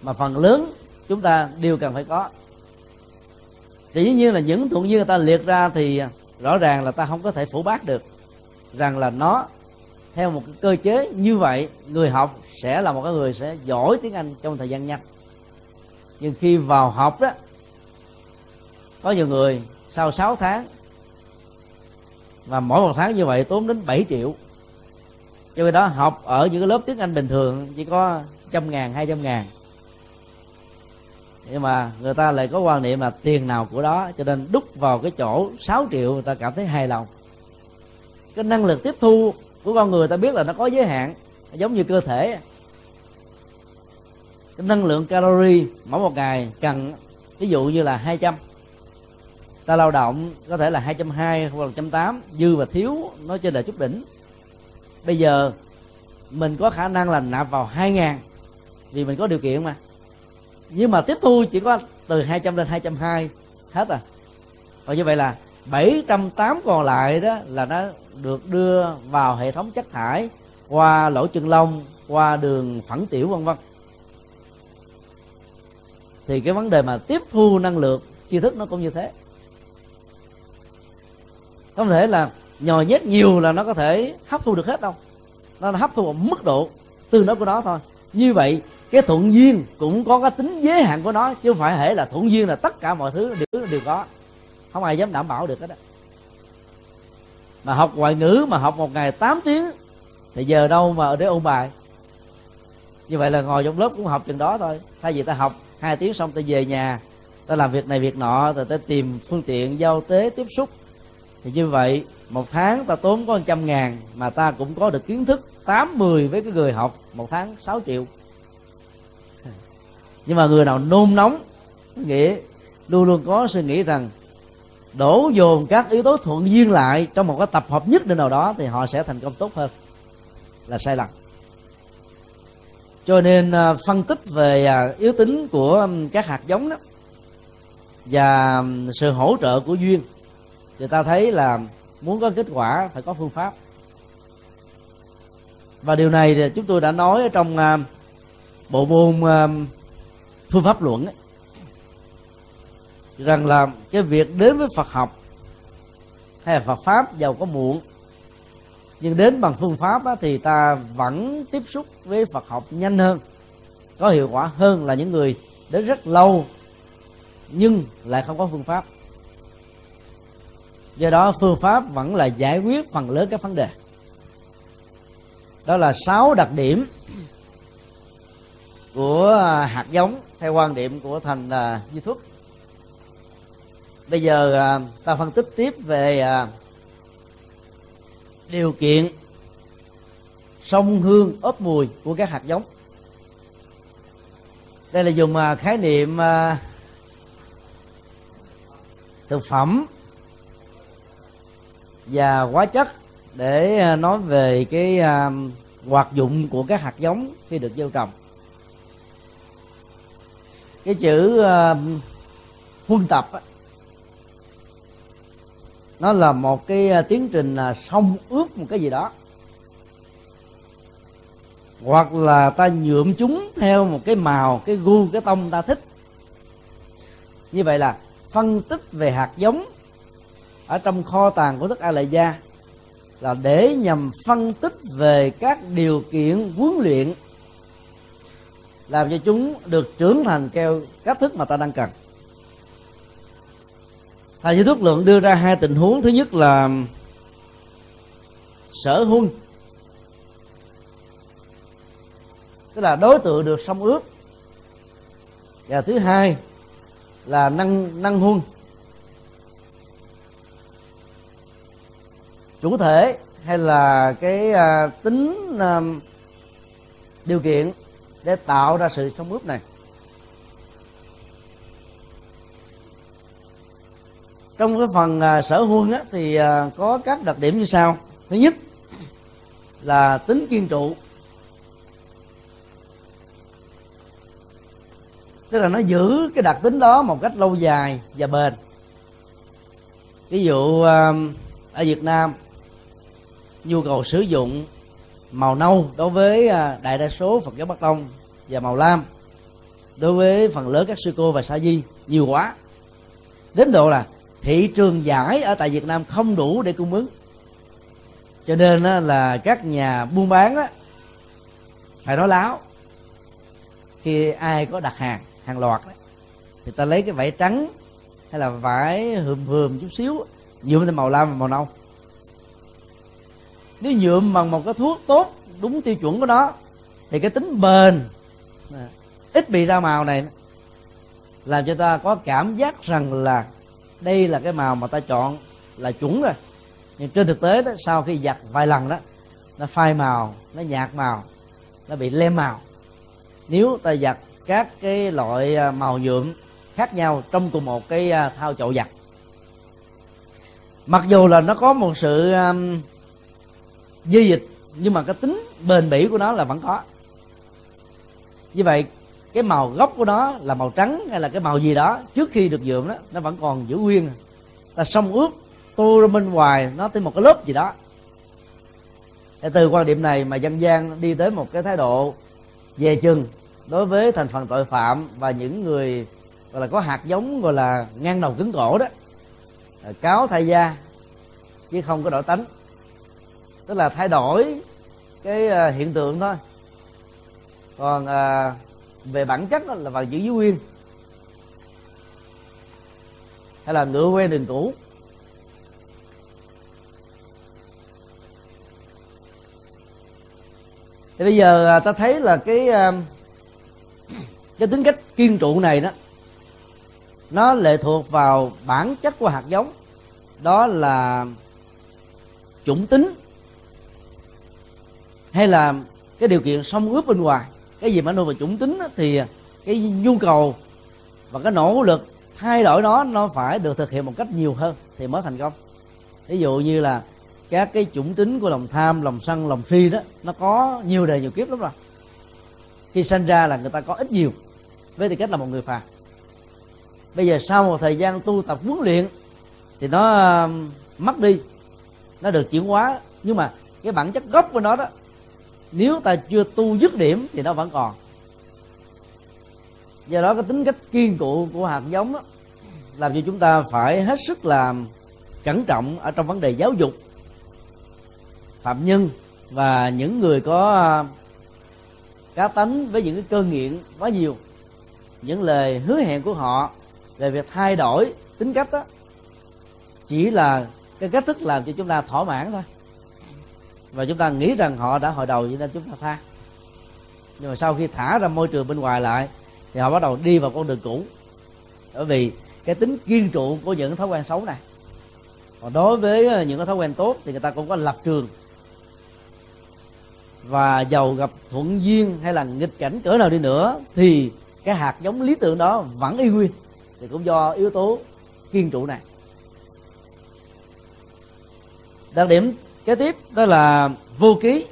Speaker 1: mà phần lớn chúng ta đều cần phải có. Thì dĩ nhiên là những thuận duyên người ta liệt ra thì rõ ràng là ta không có thể phủ bác được. Rằng là nó, theo một cái cơ chế như vậy, người học sẽ là một cái người sẽ giỏi tiếng anh trong thời gian nhanh. Nhưng khi vào học đó, có nhiều người sau 6 tháng và mỗi một tháng như vậy tốn đến 7 triệu. Cho nên đó, học ở những cái lớp tiếng Anh bình thường chỉ có trăm ngàn, hai trăm ngàn nhưng mà người ta lại có quan niệm là tiền nào của đó, cho nên đúc vào cái chỗ 6 triệu người ta cảm thấy hài lòng. Cái năng lực tiếp thu của con người ta biết là nó có giới hạn, giống như cơ thể. Cái năng lượng calorie mỗi một ngày cần, ví dụ như là 200 ta lao động có thể là 220 hoặc là 108 dư và thiếu nó trên là chút đỉnh. Bây giờ mình có khả năng là nạp vào 2.000 vì mình có điều kiện mà nhưng mà tiếp thu chỉ có từ 200 lên 220 hết à. Và như vậy là 708 còn lại đó là nó được đưa vào hệ thống chất thải qua lỗ chân lông, qua đường phẳng tiểu, vân vân. Thì cái vấn đề mà tiếp thu năng lượng, tri thức nó cũng như thế. Không thể là nhồi nhét nhiều là nó có thể hấp thu được hết đâu. Nó hấp thu ở mức độ tương đối của nó thôi. Như vậy cái thuận duyên cũng có cái tính giới hạn của nó chứ không phải hệ là thuận duyên là tất cả mọi thứ đều, đều có. Không ai dám đảm bảo được hết đó mà học ngoại ngữ mà học một ngày 8 tiếng thì giờ đâu mà để ôn bài? Như vậy là ngồi trong lớp cũng học chừng đó thôi. Thay vì ta học hai tiếng xong ta về nhà ta làm việc này việc nọ rồi ta tìm phương tiện giao tế tiếp xúc. Thì như vậy một tháng ta tốn có trăm ngàn mà ta cũng có được kiến thức tám mười với cái người học một tháng 6 triệu nhưng mà người nào nôn nóng nghĩa luôn luôn có suy nghĩ rằng đổ dồn các yếu tố thuận duyên lại trong một cái tập hợp nhất định nào đó thì họ sẽ thành công tốt hơn là sai lầm. Cho nên à, phân tích về à, yếu tính của các hạt giống đó và sự hỗ trợ của duyên thì ta thấy là muốn có kết quả phải có phương pháp. Và điều này thì chúng tôi đã nói trong à, bộ môn phương pháp luận ấy, rằng là cái việc đến với Phật học hay là Phật pháp giàu có muộn nhưng đến bằng phương pháp á, thì ta vẫn tiếp xúc với Phật học nhanh hơn có hiệu quả hơn là những người đến rất lâu nhưng lại không có phương pháp. Do đó phương pháp vẫn là giải quyết phần lớn các vấn đề. Đó là sáu đặc điểm của à, hạt giống theo quan điểm của thành uh, duy thuất. Bây giờ uh, ta phân tích tiếp về uh, điều kiện sông hương ốp mùi của các hạt giống. Đây là dùng uh, khái niệm thực phẩm và hóa chất để nói về cái hoạt dụng của các hạt giống khi được gieo trồng cái chữ ờ, huân tập nó là một cái ờ, tiến trình ờ, là xong ướp một cái gì đó. Hoặc là ta nhuộm chúng theo một cái màu, cái gu, cái tông ta thích. Như vậy là phân tích về hạt giống ở trong kho tàng của thức a lại gia là để nhằm phân tích về các điều kiện huấn luyện làm cho chúng được trưởng thành theo cách thức mà ta đang cần. Thầy giới thuốc lượng đưa ra hai tình huống. Thứ nhất là sở huân tức là đối tượng được xông ước. Và thứ hai là năng năng huân chủ thể hay là cái à, tính à, điều kiện để tạo ra sự sống ướp này. Trong cái phần à, sở huân á, thì à, có các đặc điểm như sau. Thứ nhất là tính kiên trụ. Tức là nó giữ cái đặc tính đó một cách lâu dài và bền. Ví dụ à, ở việt nam nhu cầu sử dụng màu nâu đối với à, đại đa số phật giáo bắc tông và màu lam. Đối với phần lớn các sư cô và sa di nhiều quá. Đến độ là thị trường giải ở tại Việt Nam không đủ để cung ứng. Cho nên là các nhà buôn bán phải nói láo. Khi ai có đặt hàng hàng loạt đó, thì ta lấy cái vải trắng hay là vải hườm hườm chút xíu nhuộm lên màu lam và màu nâu nếu nhuộm bằng một cái thuốc tốt, đúng tiêu chuẩn của nó, thì cái tính bền ít bị ra màu này làm cho ta có cảm giác rằng là đây là cái màu mà ta chọn là chuẩn rồi. Nhưng trên thực tế đó, sau khi giặt vài lần đó, nó phai màu, nó nhạt màu, nó bị lem màu. Nếu ta giặt các cái loại à, màu nhuộm khác nhau trong cùng một cái à, thao chậu giặt. Mặc dù là nó có một sự dư dịch, nhưng mà cái tính bền bỉ của nó là vẫn có. Như vậy, cái màu gốc của nó là màu trắng hay là cái màu gì đó, trước khi được nhuộm đó, nó vẫn còn giữ nguyên. Ta xông ướp tô ra bên ngoài, nó tới một cái lớp gì đó. Để từ quan điểm này mà dân gian đi tới một cái thái độ về chừng đối với thành phần tội phạm và những người gọi là có hạt giống, gọi là ngang đầu cứng cổ đó. Cáo thay da chứ không có đổi tánh tức là thay đổi cái ờ, hiện tượng thôi. Còn à, về bản chất là vẫn giữ giữ nguyên. Hay là ngựa quen đường cũ. Thì bây giờ ờ, ta thấy là cái cái tính cách kiên trụ này đó nó lệ thuộc vào bản chất của hạt giống. Đó là chủng tính hay là cái điều kiện song ướp bên ngoài cái gì mà nuôi vào chủng tính đó, thì cái nhu cầu và cái nỗ lực thay đổi nó nó phải được thực hiện một cách nhiều hơn thì mới thành công. Ví dụ như là các cái chủng tính của lòng tham lòng sân lòng si đó nó có nhiều đời nhiều kiếp lắm rồi. Khi sinh ra là người ta có ít nhiều với tư cách là một người phàm. Bây giờ sau một thời gian tu tập huấn luyện thì nó mất đi nó được chuyển hóa. Nhưng mà cái bản chất gốc của nó đó nếu ta chưa tu dứt điểm thì nó vẫn còn. Do đó cái tính cách kiên cụ của hạt giống đó, làm cho chúng ta phải hết sức làm cẩn trọng ở trong vấn đề giáo dục. Phạm nhân và những người có à, cá tánh với những cái cơ nghiện quá nhiều những lời hứa hẹn của họ về việc thay đổi tính cách đó chỉ là cái cách thức làm cho chúng ta thỏa mãn thôi và chúng ta nghĩ rằng họ đã hồi đầu, cho nên chúng ta tha. Nhưng mà sau khi thả ra môi trường bên ngoài lại, thì họ bắt đầu đi vào con đường cũ. Bởi vì cái tính kiên trụ của những thói quen xấu này còn đối với ờ, những cái thói quen tốt thì người ta cũng có lập trường. Và giàu gặp thuận duyên hay là nghịch cảnh cỡ nào đi nữa, thì cái hạt giống lý tưởng đó vẫn y nguyên. Thì cũng do yếu tố kiên trụ này. Đặc điểm kế tiếp, đó là vô ký.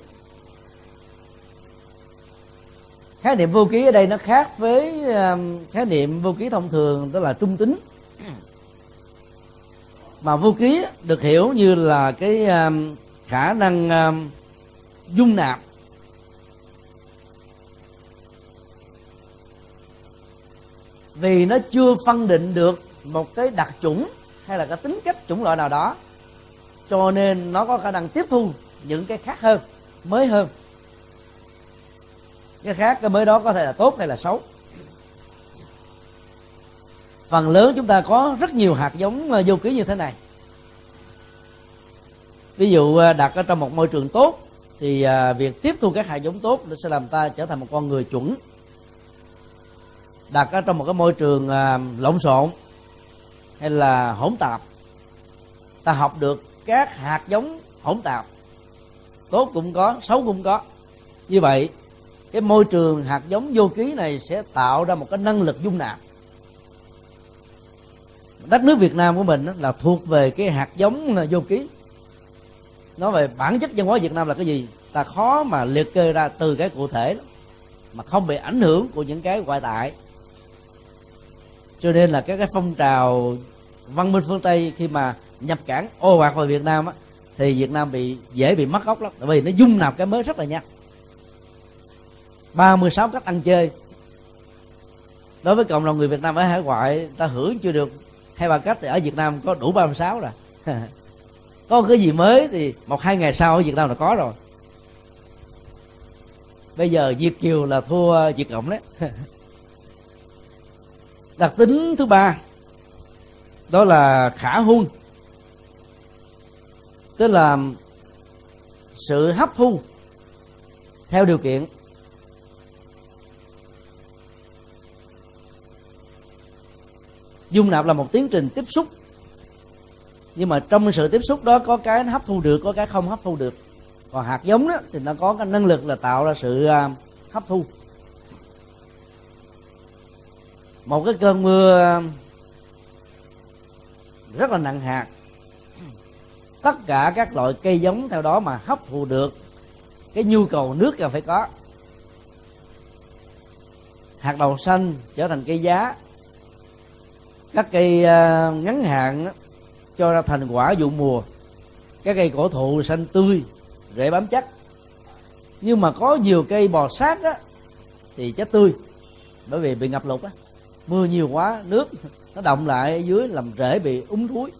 Speaker 1: Khái niệm vô ký ở đây nó khác với um, khái niệm vô ký thông thường, đó là trung tính. Mà vô ký được hiểu như là cái um, khả năng um, dung nạp. Vì nó chưa phân định được một cái đặc chủng hay là cái tính cách chủng loại nào đó cho nên nó có khả năng tiếp thu những cái khác hơn, mới hơn. Cái khác, cái mới đó có thể là tốt hay là xấu. Phần lớn chúng ta có rất nhiều hạt giống à, vô ký như thế này. Ví dụ à, đặt ở trong một môi trường tốt, thì à, việc tiếp thu các hạt giống tốt sẽ làm ta trở thành một con người chuẩn. Đặt ở trong một cái môi trường lộn xộn hay là hỗn tạp, ta học được các hạt giống hỗn tạp. Tốt cũng có, xấu cũng có. Như vậy, cái môi trường hạt giống vô ký này sẽ tạo ra một cái năng lực dung nạp. Đất nước Việt Nam của mình là thuộc về cái hạt giống vô ký. Nói về bản chất văn hóa Việt Nam là cái gì, ta khó mà liệt kê ra từ cái cụ thể mà không bị ảnh hưởng của những cái ngoại tại. Cho nên là các cái phong trào văn minh phương tây khi mà nhập cảng. Ô ạt vào việt nam á, thì việt nam bị, dễ bị mất gốc lắm. Tại vì nó dung nạp cái mới rất là nhanh. 36 cách ăn chơi. Đối với cộng đồng người Việt Nam ở hải ngoại ta hưởng chưa được hai, ba cách thì ở Việt Nam có đủ 36 rồi. *laughs* Có cái gì mới thì một, hai ngày sau ở Việt Nam là có rồi. Bây giờ Việt kiều là thua Việt cộng đấy. *laughs* Đặc tính thứ ba, đó là khả huân tức là sự hấp thu theo điều kiện. Dung nạp là một tiến trình tiếp xúc. Nhưng mà trong sự tiếp xúc đó có cái hấp thu được, có cái không hấp thu được. Còn hạt giống đó thì nó có cái năng lực là tạo ra sự à, hấp thu. Một cái cơn mưa rất là nặng hạt tất cả các loại cây giống theo đó mà hấp thụ được, cái nhu cầu nước là phải có. Hạt đậu xanh trở thành cây giá. Các cây à, ngắn hạn cho ra thành quả vụ mùa. Các cây cổ thụ xanh tươi, rễ bám chắc. Nhưng mà có nhiều cây bò sát á, thì chết tươi. Bởi vì bị ngập lụt á. Mưa nhiều quá, nước nó động lại ở dưới làm rễ bị úng thúi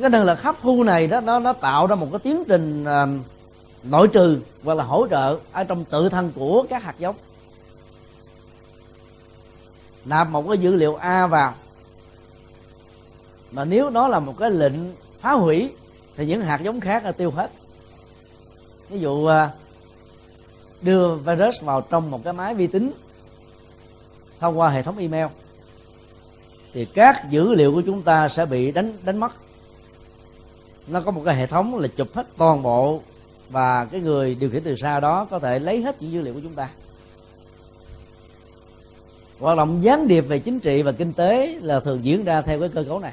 Speaker 1: cái năng lực hấp thu này đó nó nó tạo ra một cái tiến trình uh, nội trừ hoặc là hỗ trợ ở trong tự thân của các hạt giống. Nạp một cái dữ liệu a vào. Mà nếu đó là một cái lệnh phá hủy thì những hạt giống khác là tiêu hết. Ví dụ uh, đưa virus vào trong một cái máy vi tính thông qua hệ thống email thì các dữ liệu của chúng ta sẽ bị đánh đánh mất nó có một cái hệ thống là chụp hết toàn bộ và cái người điều khiển từ xa đó có thể lấy hết những dữ liệu của chúng ta. Hoạt động gián điệp về chính trị và kinh tế là thường diễn ra theo cái cơ cấu này.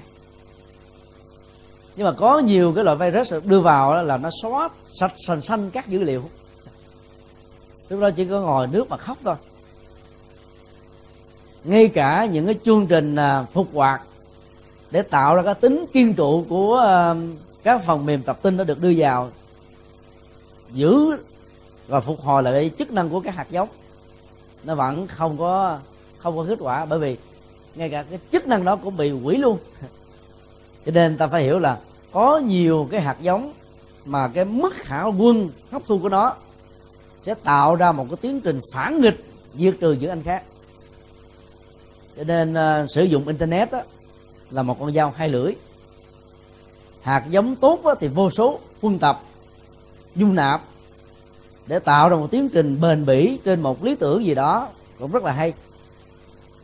Speaker 1: Nhưng mà có nhiều cái loại virus đưa vào là nó xóa sạch, sành xanh các dữ liệu. Lúc đó chỉ có ngồi nước mà khóc thôi. Ngay cả những cái chương trình à, phục hoạt để tạo ra cái tính kiên trụ của à, các phần mềm tập tin đã được đưa vào. Giữ và phục hồi lại cái chức năng của các hạt giống. Nó vẫn không có không có kết quả bởi vì ngay cả cái chức năng đó cũng bị hủy luôn. *laughs* Cho nên ta phải hiểu là có nhiều cái hạt giống mà cái mức khả quân hấp thu của nó sẽ tạo ra một cái tiến trình phản nghịch diệt trừ những anh khác. Cho nên uh, sử dụng internet đó, là một con dao hai lưỡi hạt giống tốt đó, thì vô số quân tập dung nạp để tạo ra một tiến trình bền bỉ trên một lý tưởng gì đó cũng rất là hay.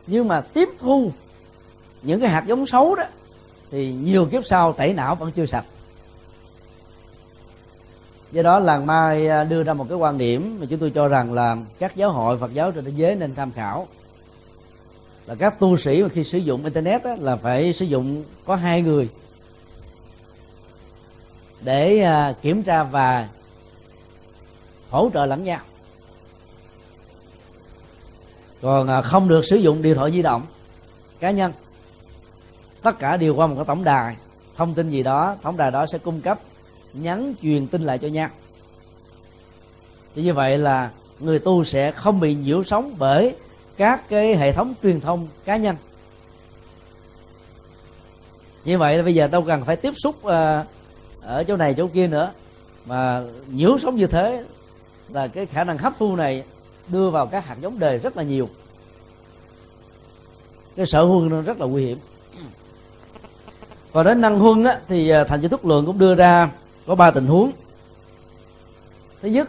Speaker 1: Nhưng mà tiếp thu những cái hạt giống xấu đó thì nhiều kiếp sau tẩy não vẫn chưa sạch. Do đó làng mai à, đưa ra một cái quan điểm mà chúng tôi cho rằng là các giáo hội phật giáo trên thế giới nên tham khảo. Là các tu sĩ mà khi sử dụng internet đó, là phải sử dụng có hai người để à, kiểm tra và hỗ trợ lẫn nhau. Còn à, không được sử dụng điện thoại di động cá nhân tất cả đều qua một cái tổng đài. Thông tin gì đó tổng đài đó sẽ cung cấp nhắn truyền tin lại cho nhau. Thì như vậy là người tu sẽ không bị nhiễu sóng bởi các cái hệ thống truyền thông cá nhân. Như vậy là bây giờ đâu cần phải tiếp xúc uh, ở chỗ này chỗ kia nữa. Mà nhiễu sống như thế là cái khả năng hấp thu này đưa vào các hạt giống đời rất là nhiều. Cái sở huân nó rất là nguy hiểm. Còn đến năng huân á, thì à, thành chữ thúc lượng cũng đưa ra có ba tình huống. Thứ nhất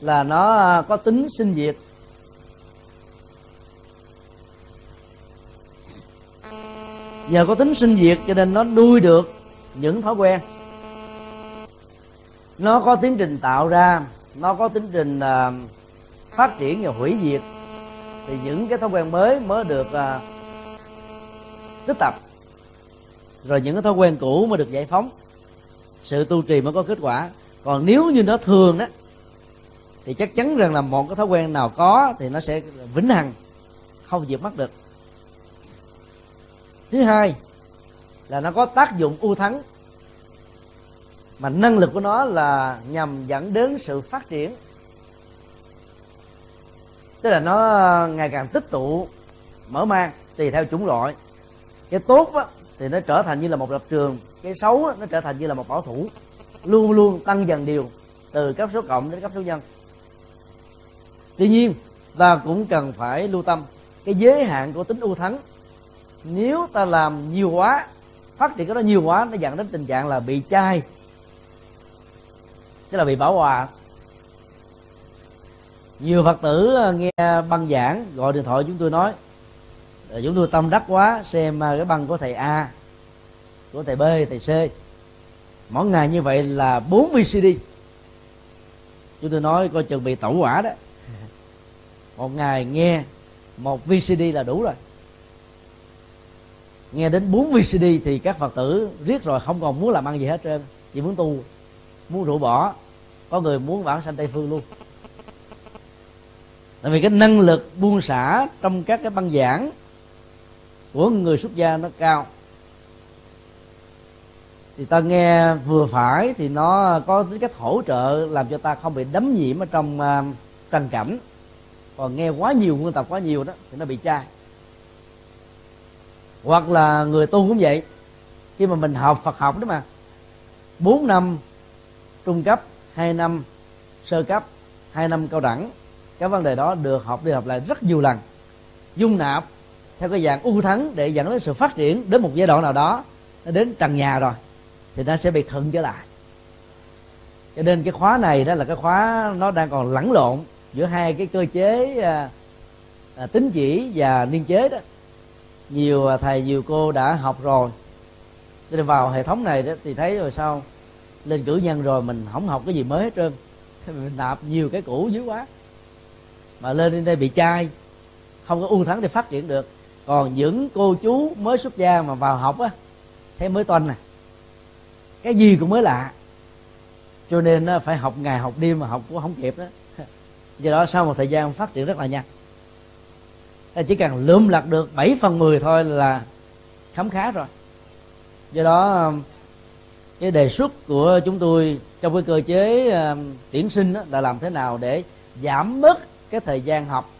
Speaker 1: là nó à, có tính sinh diệt. Nhờ có tính sinh diệt cho nên nó nuôi được những thói quen. Nó có tiến trình tạo ra nó có tiến trình uh, phát triển và hủy diệt. Thì những cái thói quen mới mới được à, uh, tích tập. Rồi những cái thói quen cũ mới được giải phóng. Sự tu trì mới có kết quả. Còn nếu như nó thường đó thì chắc chắn rằng là một cái thói quen nào có thì nó sẽ vĩnh hằng không diệt mất được. Thứ hai là nó có tác dụng ưu thắng. Mà năng lực của nó là nhằm dẫn đến sự phát triển. Tức là nó ngày càng tích tụ mở mang tùy theo chủng loại. Cái tốt á, thì nó trở thành như là một lập trường. Cái xấu á, nó trở thành như là một bảo thủ. Luôn luôn tăng dần điều từ cấp số cộng đến cấp số nhân. Tuy nhiên ta cũng cần phải lưu tâm cái giới hạn của tính ưu thắng. Nếu ta làm nhiều quá phát triển cái đó nhiều quá nó dẫn đến tình trạng là bị chai. Tức là bị bảo hòa. Nhiều phật tử ờ, nghe băng giảng gọi điện thoại chúng tôi nói chúng tôi tâm đắc quá xem ờ, cái băng của thầy a của thầy B thầy C. Mỗi ngày như vậy là 4 VCD chúng tôi nói coi chừng bị tẩu hỏa đó. *laughs* Một ngày nghe một VCD là đủ rồi nghe đến 4 VCD thì các phật tử riết rồi không còn muốn làm ăn gì hết trơn chỉ muốn tu muốn rũ bỏ. Có người muốn bản sanh tây phương luôn. Tại vì cái năng lực buông xả trong các cái băng giảng của người xuất gia nó cao. Thì ta nghe vừa phải thì nó có tính cách hỗ trợ làm cho ta không bị đấm nhiễm ở trong uh, trần cảnh. Còn nghe quá nhiều nguyên tập quá nhiều đó thì nó bị chai hoặc là người tu cũng vậy. Khi mà mình học Phật học đó mà 4 năm trung cấp 2 năm sơ cấp 2 năm cao đẳng cái vấn đề đó được học đi học lại rất nhiều lần dung nạp theo cái dạng ưu thắng để dẫn đến sự phát triển đến một giai đoạn nào đó nó đến trần nhà rồi thì nó sẽ bị khựng trở lại. Cho nên cái khóa này đó là cái khóa nó đang còn lẫn lộn giữa hai cái cơ chế à, à, tính chỉ và niên chế đó nhiều à, thầy, nhiều cô đã học rồi. Cho nên vào hệ thống này đó thì thấy rồi sao? Lên cử nhân rồi mình không học cái gì mới hết trơn. Mình nạp nhiều cái cũ dưới quá. Mà lên đến đây bị chai. Không có ưu thắng để phát triển được. Còn những cô chú mới xuất gia mà vào học á, thấy mới toanh nè cái gì cũng mới lạ. Cho nên à, phải học ngày học đêm mà học cũng không kịp đó. *laughs* Do đó sau một thời gian phát triển rất là nhanh chỉ cần lượm lặt được 7 phần 10 thôi là khám khá rồi. Do đó um, cái đề xuất của chúng tôi trong cái cơ chế uh, tuyển sinh đó, là làm thế nào để giảm bớt cái thời gian học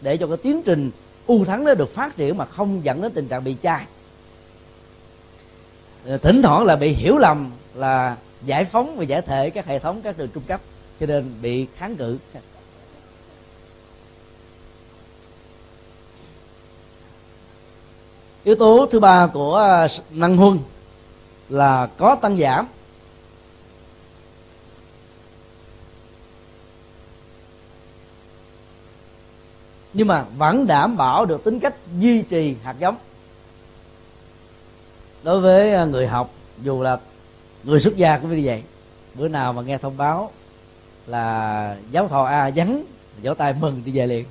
Speaker 1: để cho cái tiến trình ưu thắng nó được phát triển mà không dẫn đến tình trạng bị chai. Ờ, thỉnh thoảng là bị hiểu lầm là giải phóng và giải thể các hệ thống các trường trung cấp cho nên bị kháng cự. *laughs* yếu tố thứ ba của à, năng huân là có tăng giảm. Nhưng mà vẫn đảm bảo được tính cách duy trì hạt giống. Đối với à, người học, dù là người xuất gia cũng như vậy, bữa nào mà nghe thông báo là giáo thọ a vắng vỗ tay mừng đi về liền.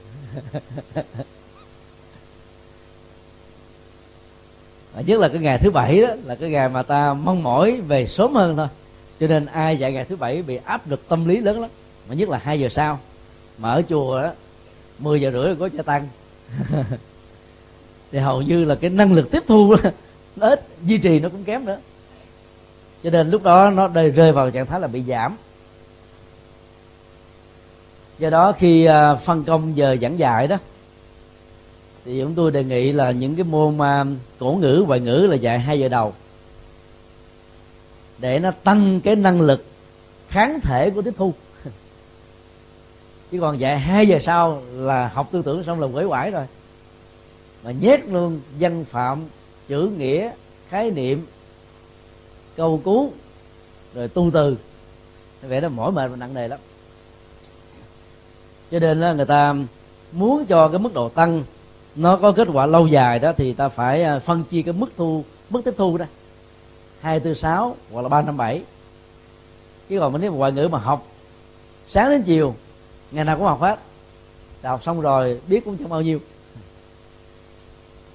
Speaker 1: *laughs* và nhất là cái ngày thứ bảy đó, là cái ngày mà ta mong mỏi về sớm hơn thôi. Cho nên ai dạy ngày thứ bảy bị áp lực tâm lý lớn lắm, mà nhất là hai giờ sau. Mà ở chùa đó 10 giờ rưỡi có cha tăng. *laughs* Thì hầu như là cái năng lực tiếp thu *laughs* nó ít, duy trì nó cũng kém nữa. Cho nên lúc đó nó đây rơi vào trạng thái là bị giảm. Do đó khi à, phân công giờ giảng dạy đó thì chúng tôi đề nghị là những cái môn mà cổ ngữ, ngoại ngữ là dạy hai giờ đầu. Để nó tăng cái năng lực kháng thể của tiếp thu. Chứ còn dạy hai giờ sau là học tư tưởng xong là quẩy quải rồi. Mà nhét luôn văn phạm, chữ nghĩa, khái niệm, câu cú, rồi tu từ. Vậy đó mỏi mệt và nặng nề lắm. Cho nên là người ta muốn cho cái mức độ tăng nó có kết quả lâu dài đó thì ta phải à, phân chia cái mức thu, mức tiếp thu đó. Hai, tư, sáu, hoặc là ba, năm, bảy. Chứ còn mình nếu ngoại ngữ mà học, sáng đến chiều, ngày nào cũng học hết. Học xong rồi, biết cũng chẳng bao nhiêu.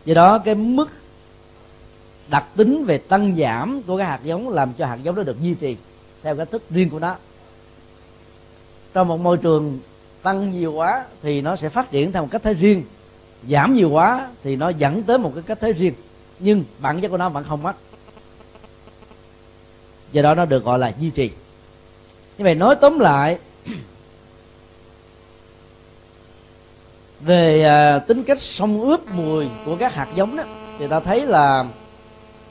Speaker 1: Do đó, cái mức đặc tính về tăng giảm của cái hạt giống làm cho hạt giống nó được duy trì theo cái thức riêng của nó. Trong một môi trường tăng nhiều quá thì nó sẽ phát triển theo một cách thế riêng giảm nhiều quá thì nó dẫn tới một cái cách thế riêng. Nhưng bản chất của nó vẫn không mất. Do đó nó được gọi là duy trì. Như vậy nói tóm lại về à, tính cách xông ướp mùi của các hạt giống đó thì ta thấy là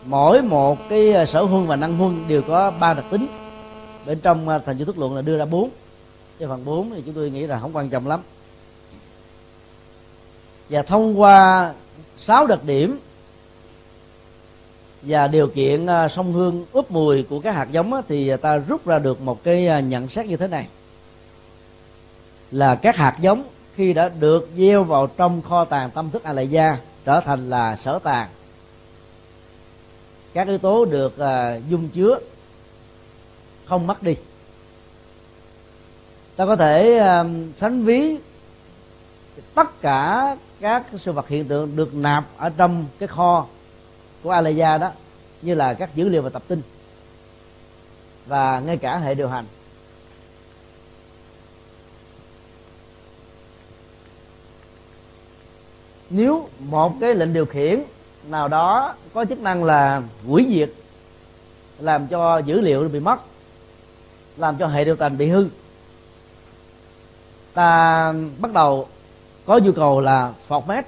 Speaker 1: mỗi một cái à, sở huân và năng huân đều có ba đặc tính. Bên trong à, thành chữ thức luận là đưa ra bốn. Cái phần bốn thì chúng tôi nghĩ là không quan trọng lắm và thông qua sáu đặc điểm và điều kiện ờ, sông hương ướp mùi của các hạt giống á, thì ta rút ra được một cái ờ, nhận xét như thế này. Là các hạt giống khi đã được gieo vào trong kho tàng tâm thức a lại gia trở thành là sở tàng. Các yếu tố được ờ, dung chứa không mất đi. Ta có thể sánh ví tất cả các sự vật hiện tượng được nạp ở trong cái kho của Alaya đó, như là các dữ liệu và tập tin. Và ngay cả hệ điều hành. Nếu một cái lệnh điều khiển nào đó có chức năng là hủy diệt, làm cho dữ liệu bị mất, làm cho hệ điều hành bị hư, ta bắt đầu có nhu cầu là format.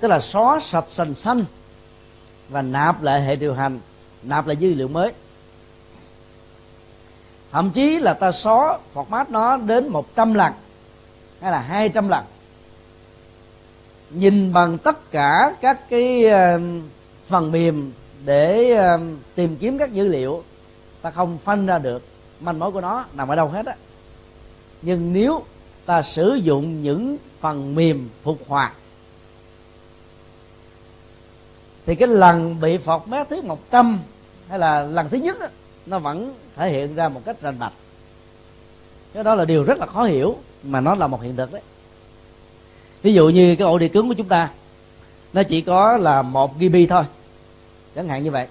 Speaker 1: Tức là xóa sạch sành xanh và nạp lại hệ điều hành, nạp lại dữ liệu mới. Thậm chí là ta xóa format nó đến 100 lần, hay là 200 lần. Nhìn bằng tất cả các cái ờ, phần mềm để ờ, tìm kiếm các dữ liệu ta không phân ra được. Manh mối của nó nằm ở đâu hết á. Nhưng nếu ta sử dụng những phần mềm phục hoạt thì cái lần bị phọt mé thứ 100 hay là lần thứ nhất nó vẫn thể hiện ra một cách rành mạch. Cái đó là điều rất là khó hiểu, mà nó là một hiện thực đấy. Ví dụ như cái ổ địa cứng của chúng ta, nó chỉ có là một GB thôi. Chẳng hạn như vậy.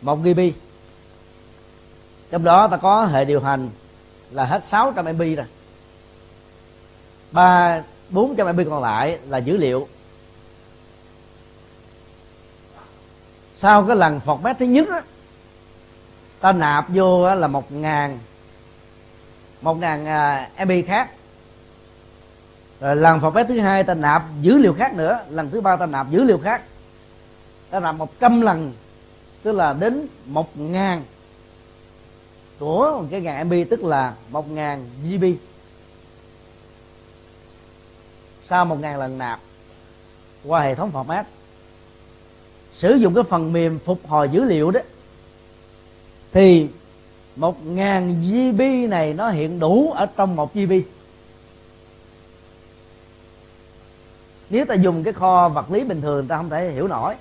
Speaker 1: Một GB. Trong đó ta có hệ điều hành là hết 600 MB rồi. Ba bốn trăm MB còn lại là dữ liệu. Sau cái lần format thứ nhất đó, ta nạp vô là một ngàn một ngàn à, MB khác. Rồi lần format thứ hai ta nạp dữ liệu khác nữa lần thứ ba ta nạp dữ liệu khác. Ta nạp một trăm lần tức là đến một ngàn của cái ngàn MB tức là một ngàn GB sau một ngàn lần nạp, qua hệ thống format, sử dụng cái phần mềm phục hồi dữ liệu đó, thì một ngàn GB này nó hiện đủ ở trong một GB nếu ta dùng cái kho vật lý bình thường, ta không thể hiểu nổi.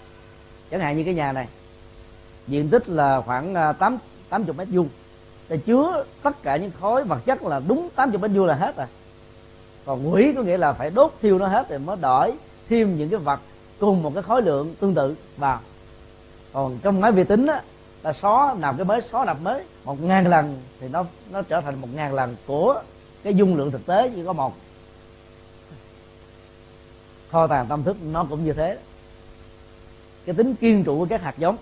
Speaker 1: Chẳng hạn như cái nhà này diện tích là khoảng à, 8 80 mét vuông. Để chứa tất cả những khối vật chất là đúng 80 mét vuông là hết rồi. Còn quỷ có nghĩa là phải đốt thiêu nó hết rồi mới đổi thêm những cái vật cùng một cái khối lượng tương tự vào. Còn trong máy vi tính á ta xóa nạp cái mới xóa nạp mới một ngàn lần thì nó nó trở thành một ngàn lần của cái dung lượng thực tế chỉ có một. Kho tàng tâm thức nó cũng như thế. Cái tính kiên trụ của các hạt giống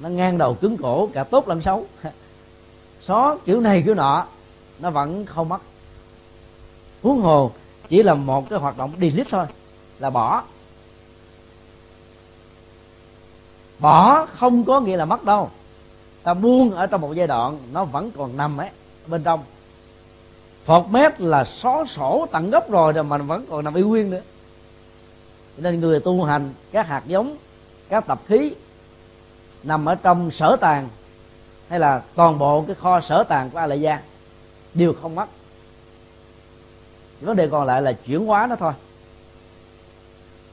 Speaker 1: nó ngang đầu cứng cổ, cả tốt lẫn xấu. *laughs* Xó kiểu này kiểu nọ, nó vẫn không mất. Huống hồ, chỉ là một cái hoạt động delete thôi, là bỏ. Bỏ không có nghĩa là mất đâu. Ta buông ở trong một giai đoạn, nó vẫn còn nằm ấy, bên trong. Phọt mép là xóa sổ tận gốc rồi rồi mà vẫn còn nằm y nguyên nữa. Nên người tu hành, các hạt giống, các tập khí nằm ở trong sở tàng, hay là toàn bộ cái kho sở tàng của a lại gia đều không mất. Vấn đề còn lại là chuyển hóa nó thôi.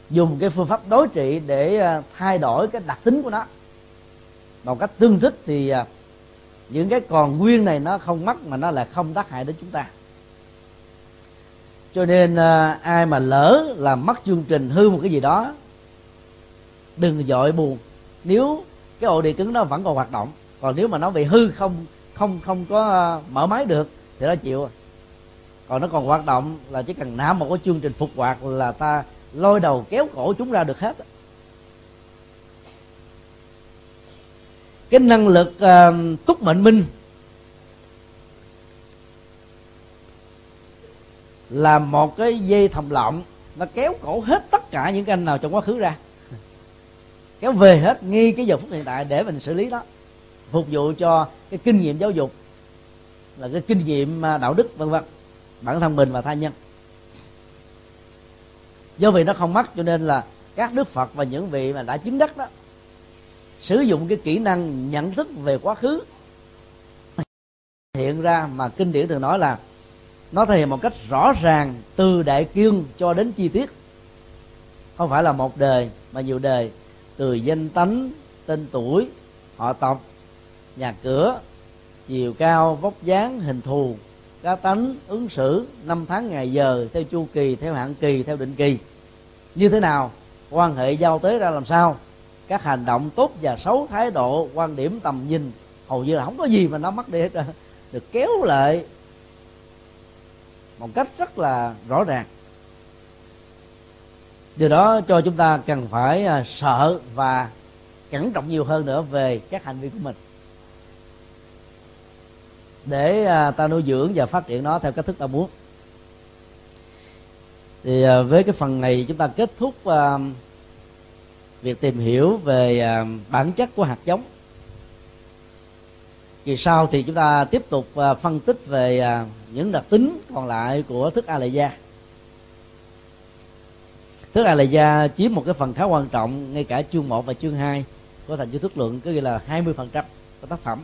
Speaker 1: Dùng cái phương pháp đối trị để à, thay đổi cái đặc tính của nó. Một cách tương thích thì à, những cái còn nguyên này nó không mất mà nó lại không tác hại đến chúng ta. Cho nên à, ai mà lỡ là mất chương trình hư một cái gì đó, đừng dội buồn. Nếu cái ổ điện cứng nó vẫn còn hoạt động. Còn nếu mà nó bị hư không không không có ờ, mở máy được thì nó chịu. Còn nó còn hoạt động là chỉ cần nã một cái chương trình phục hoạt là ta lôi đầu kéo cổ chúng ra được hết. Cái năng lực uh, túc mệnh minh là một cái dây thòng lọng nó kéo cổ hết tất cả những cái anh nào trong quá khứ ra kéo về hết ngay cái giờ phút hiện tại để mình xử lý đó. Phục vụ cho cái kinh nghiệm giáo dục, là cái kinh nghiệm à, đạo đức, vân vân. Bản thân mình và tha nhân. Do vì nó không mất cho nên là các đức phật và những vị mà đã chứng đắc đó, sử dụng cái kỹ năng nhận thức về quá khứ, hiện ra mà kinh điển thường nói là nó thể hiện một cách rõ ràng từ đại cương cho đến chi tiết. Không phải là một đời, mà nhiều đời từ danh tánh, tên tuổi, họ tộc, nhà cửa, chiều cao, vóc dáng, hình thù, cá tánh, ứng xử, năm tháng ngày giờ, theo chu kỳ, theo hạn kỳ, theo định kỳ. Như thế nào? Quan hệ giao tế ra làm sao? Các hành động tốt và xấu thái độ, quan điểm, tầm nhìn, hầu như là không có gì mà nó mất đi hết được kéo lại một cách rất là rõ ràng điều đó cho chúng ta cần phải à, sợ và cẩn trọng nhiều hơn nữa về các hành vi của mình. Để à, ta nuôi dưỡng và phát triển nó theo cách thức ta muốn. Thì à, với cái phần này chúng ta kết thúc việc tìm hiểu về bản chất của hạt giống. Kỳ sau thì chúng ta tiếp tục phân tích về những đặc tính còn lại của thức a lệ gia thức a la gia chiếm một cái phần khá quan trọng ngay cả chương 1 và chương 2 của thành chữ thức lượng có nghĩa là 20% của tác phẩm.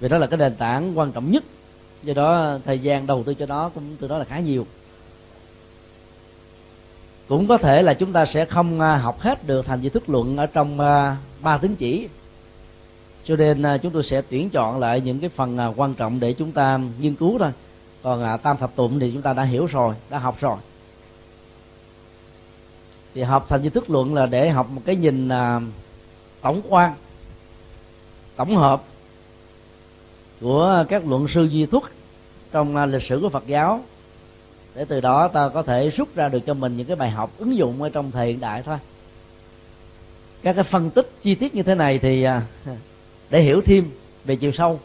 Speaker 1: Vì đó là cái nền tảng quan trọng nhất, do đó thời gian đầu tư cho nó cũng từ đó là khá nhiều. Cũng có thể là chúng ta sẽ không à, học hết được thành di thức luận ở trong à, ba tín chỉ. Cho nên à, chúng tôi sẽ tuyển chọn lại những cái phần quan trọng để chúng ta nghiên cứu thôi. Còn tam thập tụng thì chúng ta đã hiểu rồi, đã học rồi thì học thành di thức luận là để học một cái nhìn à, tổng quan, tổng hợp của các luận sư duy thúc trong à, lịch sử của Phật giáo. Để từ đó ta có thể rút ra được cho mình những cái bài học ứng dụng ở trong thời hiện đại thôi. Các cái phân tích chi tiết như thế này thì à, để hiểu thêm về chiều sâu.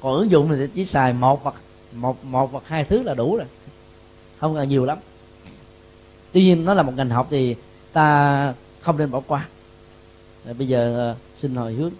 Speaker 1: Còn ứng dụng thì chỉ xài một hoặc, một một hoặc hai thứ là đủ rồi. Không cần nhiều lắm tuy nhiên, nó là một ngành học thì ta không nên bỏ qua. Bây giờ ờ, xin hồi hướng.